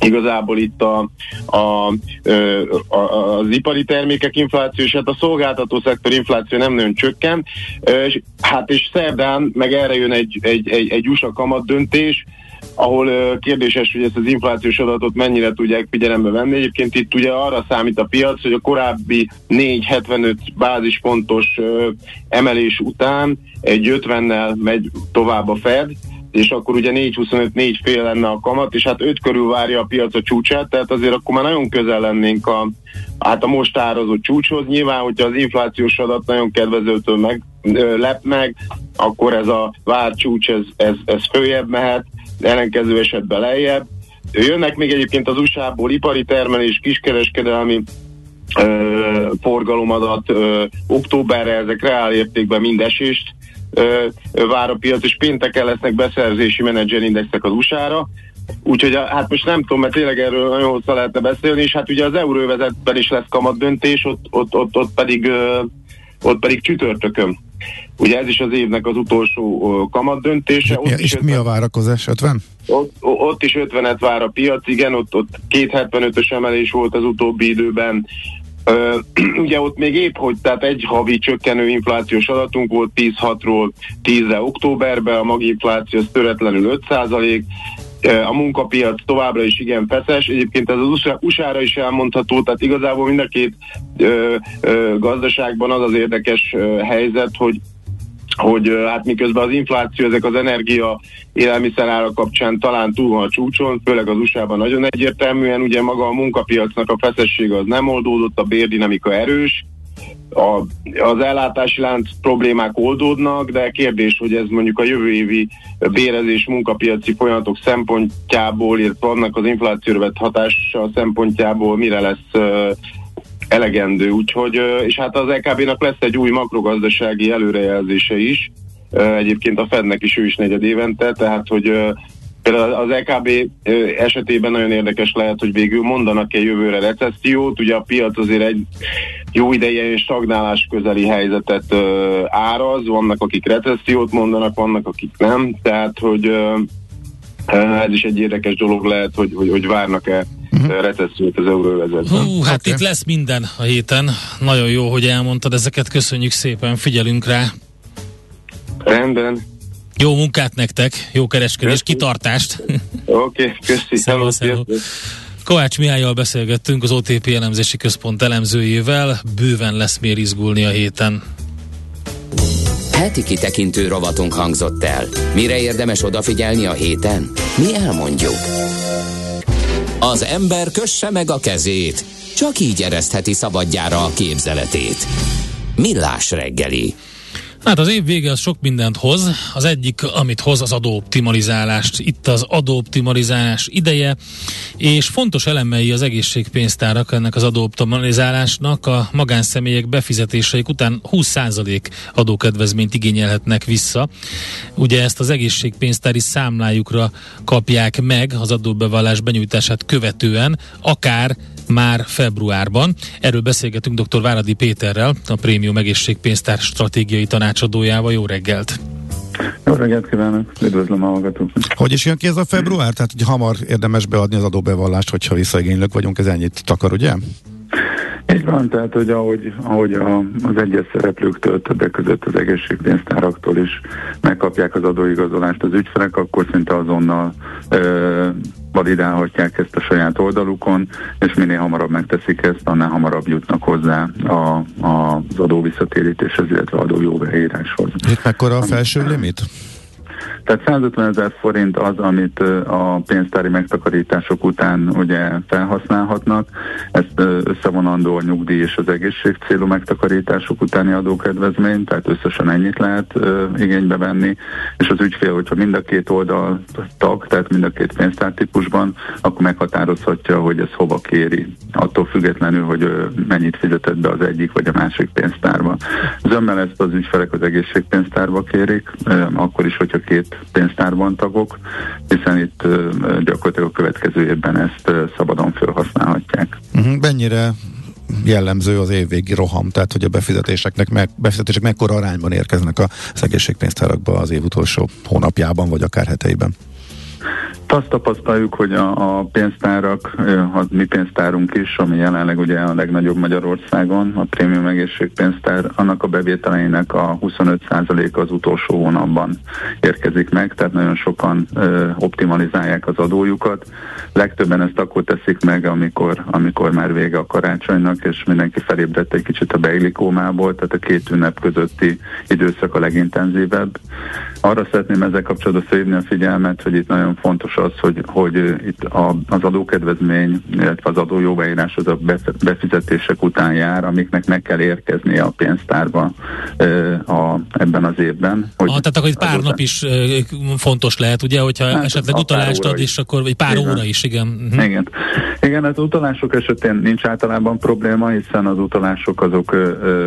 igazából itt a, a, a, az ipari termékek infláció, és hát a szolgáltató szektor infláció nem nagyon csökken. És, hát és szerdán meg erre jön egy, egy, egy, egy USA kamat döntés, ahol kérdéses, hogy ezt az inflációs adatot mennyire tudják figyelembe venni. Egyébként itt ugye arra számít a piac, hogy a korábbi 4,75 bázispontos emelés után egy 50-nel megy tovább a Fed, és akkor ugye 4,25, 4 fél lenne a kamat, és hát 5 körül várja a piac a csúcsát, tehát azért akkor már nagyon közel lennénk a, hát a most árazott csúcshoz. Nyilván, hogyha az inflációs adat nagyon kedvezőtől meg, ö, lep meg, akkor ez a vár csúcs, ez, ez, ez följebb mehet, ellenkező esetben lejjebb. Jönnek még egyébként az USA-ból ipari termelés, kiskereskedelmi ö, forgalomadat ö, októberre, ezek reál értékben mind esést ö, vár a piac, és pénteken lesznek beszerzési menedzserindexek az USA-ra. Úgyhogy hát most nem tudom, mert tényleg erről nagyon hosszá lehetne beszélni, és hát ugye az euróvezetben is lesz kamat döntés, ott, ott, ott, ott pedig ott pedig csütörtökön. Ugye ez is az évnek az utolsó kamat döntése. És, és 50, mi a várakozás? 50? Ott, ott is 50-et vár a piac, igen, ott, ott 275-ös emelés volt az utóbbi időben. Uh, ugye ott még épp, hogy tehát egy havi csökkenő inflációs adatunk volt 10-6-ról 10-re októberben, a maginfláció az töretlenül 5 a munkapiac továbbra is igen feszes. Egyébként ez az USA-ra is elmondható, tehát igazából mind a két ö, ö, gazdaságban az az érdekes ö, helyzet, hogy hogy hát miközben az infláció, ezek az energia élelmiszerára kapcsán talán túl van a csúcson, főleg az USA-ban nagyon egyértelműen, ugye maga a munkapiacnak a feszessége az nem oldódott, a bérdinamika erős, a, az ellátási lánc problémák oldódnak, de kérdés, hogy ez mondjuk a jövő évi bérezés munkapiaci folyamatok szempontjából, illetve annak az inflációra vett hatása szempontjából mire lesz uh, elegendő. Úgyhogy, uh, és hát az EKB-nak lesz egy új makrogazdasági előrejelzése is, uh, egyébként a Fednek is ő is negyed évente, tehát hogy Például az EKB esetében nagyon érdekes lehet, hogy végül mondanak-e jövőre recessziót. Ugye a piac azért egy jó ideje stagnálás közeli helyzetet áraz. Vannak, akik recessziót mondanak, vannak, akik nem. Tehát, hogy ez is egy érdekes dolog lehet, hogy, hogy, hogy várnak-e uh-huh. recessziót az euróvezetben. Hú, hát okay. itt lesz minden a héten. Nagyon jó, hogy elmondtad ezeket. Köszönjük szépen, figyelünk rá. Rendben. Jó munkát nektek, jó kereskedés, kitartást. Oké, okay, köszi. Hello, hello. Kovács Mihályjal beszélgettünk az OTP elemzési központ elemzőjével, bőven lesz miért izgulni a héten. Heti kitekintő rovatunk hangzott el. Mire érdemes odafigyelni a héten? Mi elmondjuk. Az ember kösse meg a kezét, csak így eresztheti szabadjára a képzeletét. Millás reggeli. Hát az év vége az sok mindent hoz. Az egyik, amit hoz, az adóoptimalizálást. Itt az adóoptimalizálás ideje, és fontos elemei az egészségpénztárak ennek az adóoptimalizálásnak a magánszemélyek befizetéseik után 20% adókedvezményt igényelhetnek vissza. Ugye ezt az egészségpénztári számlájukra kapják meg az adóbevallás benyújtását követően, akár már februárban. Erről beszélgetünk dr. Váradi Péterrel, a Prémium Egészségpénztár stratégiai tanácsadójával. Jó reggelt! Jó reggelt kívánok, üdvözlöm a hallgatókat. Hogy is jön ki ez a február? Tehát, hogy hamar érdemes beadni az adóbevallást, hogyha visszaigénylők vagyunk, ez ennyit takar, ugye? Így van, tehát hogy ahogy, ahogy a, az egyes szereplőktől, többek között az egészségpénztáraktól is megkapják az adóigazolást az ügyfelek, akkor szinte azonnal ö, validálhatják ezt a saját oldalukon, és minél hamarabb megteszik ezt, annál hamarabb jutnak hozzá a, a, az adó visszatérítéshez, illetve adó jóbeíráshoz. Itt mekkora a felső limit? Tehát 150 ezer forint az, amit a pénztári megtakarítások után ugye felhasználhatnak. Ezt összevonandó a nyugdíj és az egészség célú megtakarítások utáni adókedvezmény, tehát összesen ennyit lehet igénybe venni, és az ügyfél, hogyha mind a két oldal tag, tehát mind a két pénztártípusban, akkor meghatározhatja, hogy ez hova kéri, attól függetlenül, hogy mennyit fizetett be az egyik vagy a másik pénztárba. Zömmel ezt az ügyfelek az egészségpénztárba kérik, akkor is, hogyha két pénztárban tagok, hiszen itt gyakorlatilag a következő évben ezt szabadon felhasználhatják. Uh-huh. Mennyire jellemző az évvégi roham, tehát hogy a befizetéseknek meg, befizetések mekkora arányban érkeznek az egészségpénztárakba az év utolsó hónapjában, vagy akár heteiben? Azt tapasztaljuk, hogy a, a pénztárak, a mi pénztárunk is, ami jelenleg ugye a legnagyobb Magyarországon, a prémium egészségpénztár, annak a bevételeinek a 25% az utolsó hónapban érkezik meg, tehát nagyon sokan ö, optimalizálják az adójukat. Legtöbben ezt akkor teszik meg, amikor, amikor már vége a karácsonynak, és mindenki felébredt egy kicsit a beilikómából, tehát a két ünnep közötti időszak a legintenzívebb. Arra szeretném ezzel kapcsolatban felhívni a figyelmet, hogy itt nagyon fontos az, hogy, hogy itt a, az adókedvezmény, illetve az adójóbeírás az a befizetések után jár, amiknek meg kell érkeznie a pénztárba a, ebben az évben. Hogy ah, tehát akkor egy pár nap is fontos lehet, ugye, hogyha hát, esetleg utalást ad, és akkor, vagy pár igen. óra is, igen. Uh-huh. Igen. Igen, az utalások esetén nincs általában probléma, hiszen az utalások azok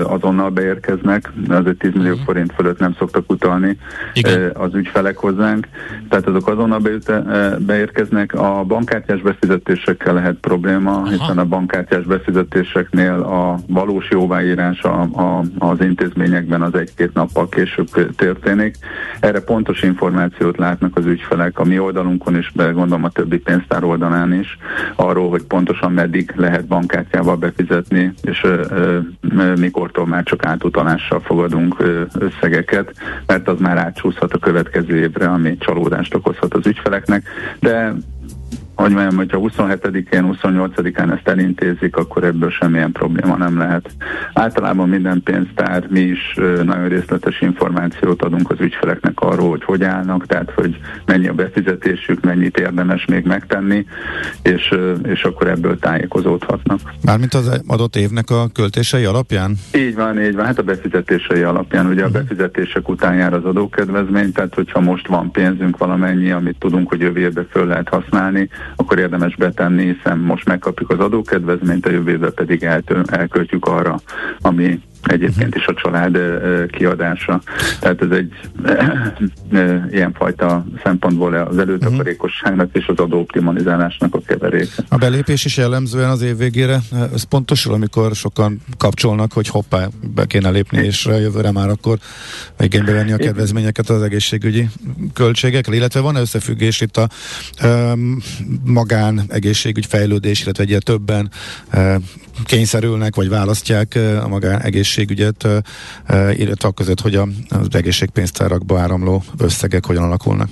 azonnal beérkeznek, azért 10 millió uh-huh. forint fölött nem szoktak utalni igen. az ügyfelek hozzánk, tehát azok azonnal beüte, beérkeznek. A bankkártyás befizetésekkel lehet probléma, Aha. hiszen a bankkártyás befizetéseknél a valós jóváírás a, a, az intézményekben az egy-két nappal később történik. Erre pontos információt látnak az ügyfelek a mi oldalunkon is, de gondolom a többi pénztár oldalán is, arról, hogy pontosan meddig lehet bankkártyával befizetni, és ö, ö, mikortól már csak átutalással fogadunk ö, összegeket, mert az már átsúszhat a következő évre, ami csalódást okozhat az ügyfeleknek, de hogy mondjam, hogyha 27-én, 28-án ezt elintézik, akkor ebből semmilyen probléma nem lehet. Általában minden pénztár, mi is nagyon részletes információt adunk az ügyfeleknek arról, hogy hogy állnak, tehát hogy mennyi a befizetésük, mennyit érdemes még megtenni, és, és akkor ebből tájékozódhatnak. Mármint az adott évnek a költései alapján? Így van, így van, hát a befizetései alapján. Ugye a mhm. befizetések után jár az adókedvezmény, tehát hogyha most van pénzünk valamennyi, amit tudunk, hogy jövő föl lehet használni, akkor érdemes betenni, hiszen most megkapjuk az adókedvezményt, a jövő évben pedig eltő, elköltjük arra, ami egyébként is a család kiadása. Tehát ez egy ilyenfajta szempontból az előtakarékosságnak és az adóoptimalizálásnak a keveréke. A belépés is jellemzően az év végére, ez pontosul, amikor sokan kapcsolnak, hogy hoppá, be kéne lépni, és jövőre már akkor igénybe venni a kedvezményeket az egészségügyi költségekre, illetve van összefüggés itt a um, magán egészségügy fejlődés, illetve egyre többen uh, kényszerülnek, vagy választják a magán egészségügyet, illetve a között, hogy az egészségpénztárakba áramló összegek hogyan alakulnak?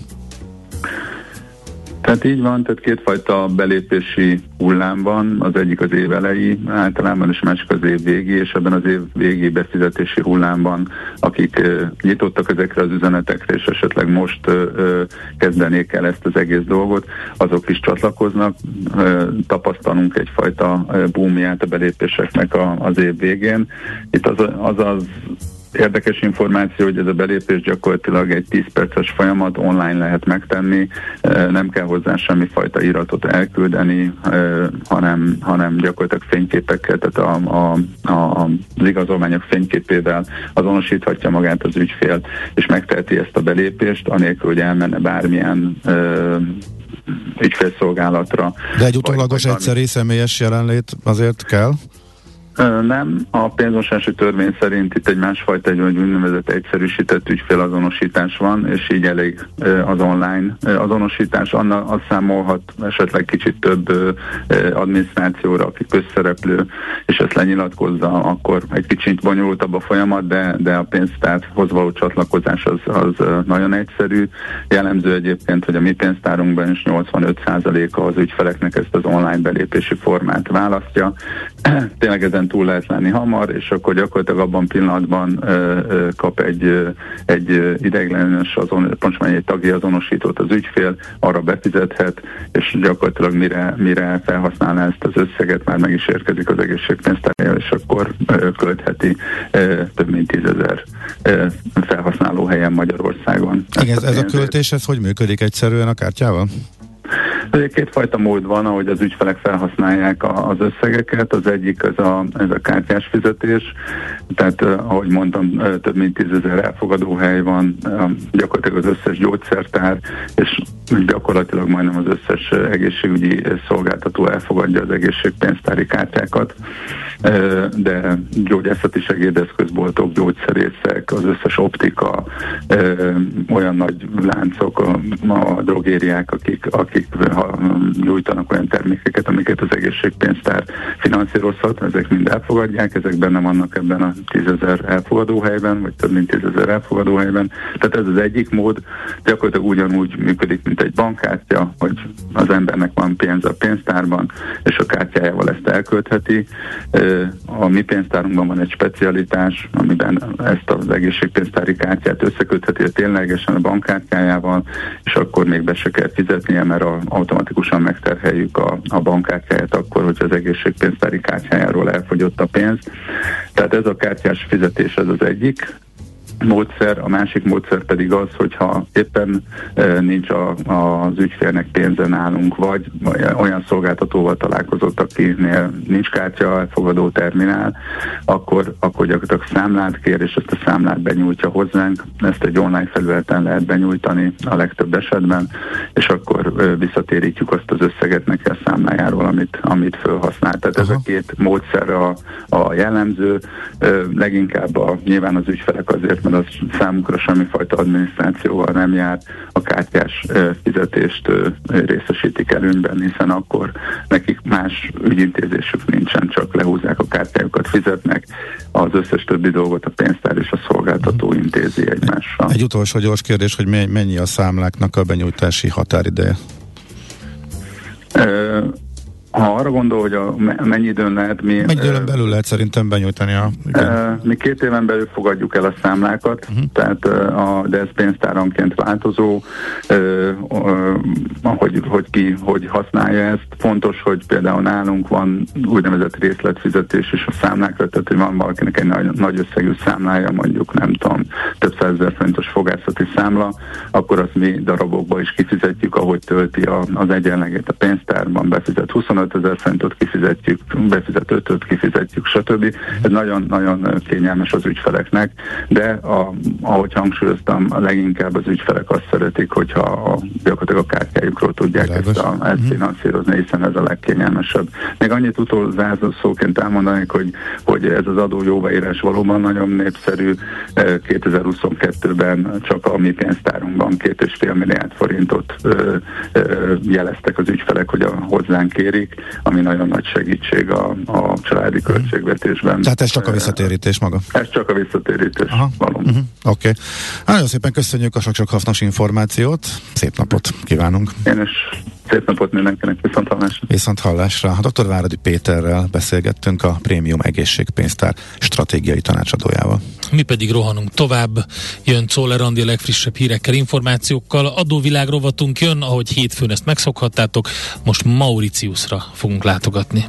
Tehát így van, tehát kétfajta belépési hullám van, az egyik az év elejé általában, és a másik az év végi, és ebben az év végi befizetési hullámban, akik nyitottak ezekre az üzenetekre, és esetleg most uh, kezdenék el ezt az egész dolgot, azok is csatlakoznak. Uh, tapasztalunk egyfajta boomját a belépéseknek a, az év végén. Itt az az, az Érdekes információ, hogy ez a belépés gyakorlatilag egy 10 perces folyamat, online lehet megtenni, nem kell hozzá semmifajta iratot elküldeni, hanem, hanem gyakorlatilag fényképekkel, tehát a, a, a, az igazolványok fényképével azonosíthatja magát az ügyfél, és megteheti ezt a belépést, anélkül, hogy elmenne bármilyen ügyfélszolgálatra. De egy utólagos egyszerű személyes jelenlét azért kell? Nem, a pénzmosási törvény szerint itt egy másfajta, egy úgynevezett egyszerűsített ügyfélazonosítás van, és így elég az online azonosítás. Anna az számolhat esetleg kicsit több adminisztrációra, aki közszereplő, és ezt lenyilatkozza, akkor egy kicsit bonyolultabb a folyamat, de, de a pénztárhoz való csatlakozás az, az nagyon egyszerű. Jellemző egyébként, hogy a mi pénztárunkban is 85%-a az ügyfeleknek ezt az online belépési formát választja. Tényleg ezen túl lehet lenni hamar, és akkor gyakorlatilag abban pillanatban kap egy, egy ideiglenes azon, pontosabban egy tagi azonosítót az ügyfél, arra befizethet, és gyakorlatilag mire, mire felhasználná ezt az összeget, már meg is érkezik az egészségpénztárnél, és akkor költheti több mint tízezer felhasználó helyen Magyarországon. Igen, ez, ez a költés, ez hogy működik egyszerűen a kártyával? Kétfajta mód van, ahogy az ügyfelek felhasználják az összegeket. Az egyik az a, ez a kártyás fizetés, tehát ahogy mondtam, több mint tízezer elfogadóhely van, gyakorlatilag az összes gyógyszertár, és gyakorlatilag majdnem az összes egészségügyi szolgáltató elfogadja az egészségpénztári kártyákat, de gyógyászati segédeszközboltok, gyógyszerészek, az összes optika, olyan nagy láncok, a, a drogériák, akik, akik nyújtanak olyan termékeket, amiket az egészségpénztár finanszírozhat, ezek mind elfogadják, ezek benne vannak ebben a tízezer elfogadóhelyben, vagy több mint tízezer elfogadóhelyben. Tehát ez az egyik mód, gyakorlatilag ugyanúgy működik, mint egy bankkártya, hogy az embernek van pénz a pénztárban, és a kártyájával ezt elköltheti. A mi pénztárunkban van egy specialitás, amiben ezt az egészségpénztári kártyát összekötheti a ténylegesen a bankkártyájával, és akkor még be se kell fizetnie, mert a, automatikusan megterheljük a, a bankkártyáját akkor, hogy az egészségpénztári kártyájáról elfogyott a pénz. Tehát ez a kártyás fizetés az az egyik módszer, a másik módszer pedig az, hogyha éppen e, nincs a, az ügyfélnek pénze nálunk, vagy olyan szolgáltatóval találkozott, akinél nincs kártya elfogadó terminál, akkor, akkor gyakorlatilag számlát kér, és ezt a számlát benyújtja hozzánk. Ezt egy online felületen lehet benyújtani a legtöbb esetben, és akkor e, visszatérítjük azt az összeget neki a számlájáról, amit, amit felhasznált. Tehát Aha. ez a két módszer a, a jellemző, e, leginkább a, nyilván az ügyfelek azért, mert az számukra semmifajta adminisztrációval nem jár, a kártyás fizetést részesítik előnyben, hiszen akkor nekik más ügyintézésük nincsen, csak lehúzzák a kártyájukat, fizetnek, az összes többi dolgot a pénztár és a szolgáltató intézi egymással. Egy utolsó gyors kérdés, hogy mennyi a számláknak a benyújtási határideje? Ha arra gondol, hogy a, mennyi időn lehet mi... Mennyi időn belül lehet szerintem benyújtani a... Igen. Mi két éven belül fogadjuk el a számlákat, uh-huh. tehát a, de ez pénztáranként változó, hogy, hogy ki hogy használja ezt. Fontos, hogy például nálunk van úgynevezett részletfizetés is a számlákra, tehát hogy van valakinek egy nagy, nagy összegű számlája, mondjuk nem tudom, több százezer forintos fogászati számla, akkor azt mi darabokba is kifizetjük, ahogy tölti a, az egyenlegét a pénztárban, befizet 25 25 ezer forintot kifizetjük, befizet 5 kifizetjük, stb. Ez nagyon-nagyon kényelmes az ügyfeleknek, de a, ahogy hangsúlyoztam, a leginkább az ügyfelek azt szeretik, hogyha a, gyakorlatilag a kártyájukról tudják ezt, a, ezt uh-huh. finanszírozni, hiszen ez a legkényelmesebb. Még annyit utolzázó szóként elmondani, hogy, hogy ez az adó jóváírás valóban nagyon népszerű. 2022-ben csak a mi pénztárunkban két és fél milliárd forintot jeleztek az ügyfelek, hogy a hozzánk kérik, ami nagyon nagy segítség a, a családi mhm. költségvetésben. Tehát ez csak a visszatérítés maga? Ez csak a visszatérítés, Aha. valóban. Uh-huh. Oké. Okay. Nagyon szépen köszönjük a sok-sok hasznos információt, szép napot kívánunk! Én is Szép napot mindenkinek, viszont hallásra. Viszont hallásra. A dr. Váradi Péterrel beszélgettünk a Prémium Egészségpénztár stratégiai tanácsadójával. Mi pedig rohanunk tovább. Jön Czoller Andi a legfrissebb hírekkel, információkkal. Adóvilág rovatunk jön, ahogy hétfőn ezt megszokhattátok. Most Mauritiusra fogunk látogatni.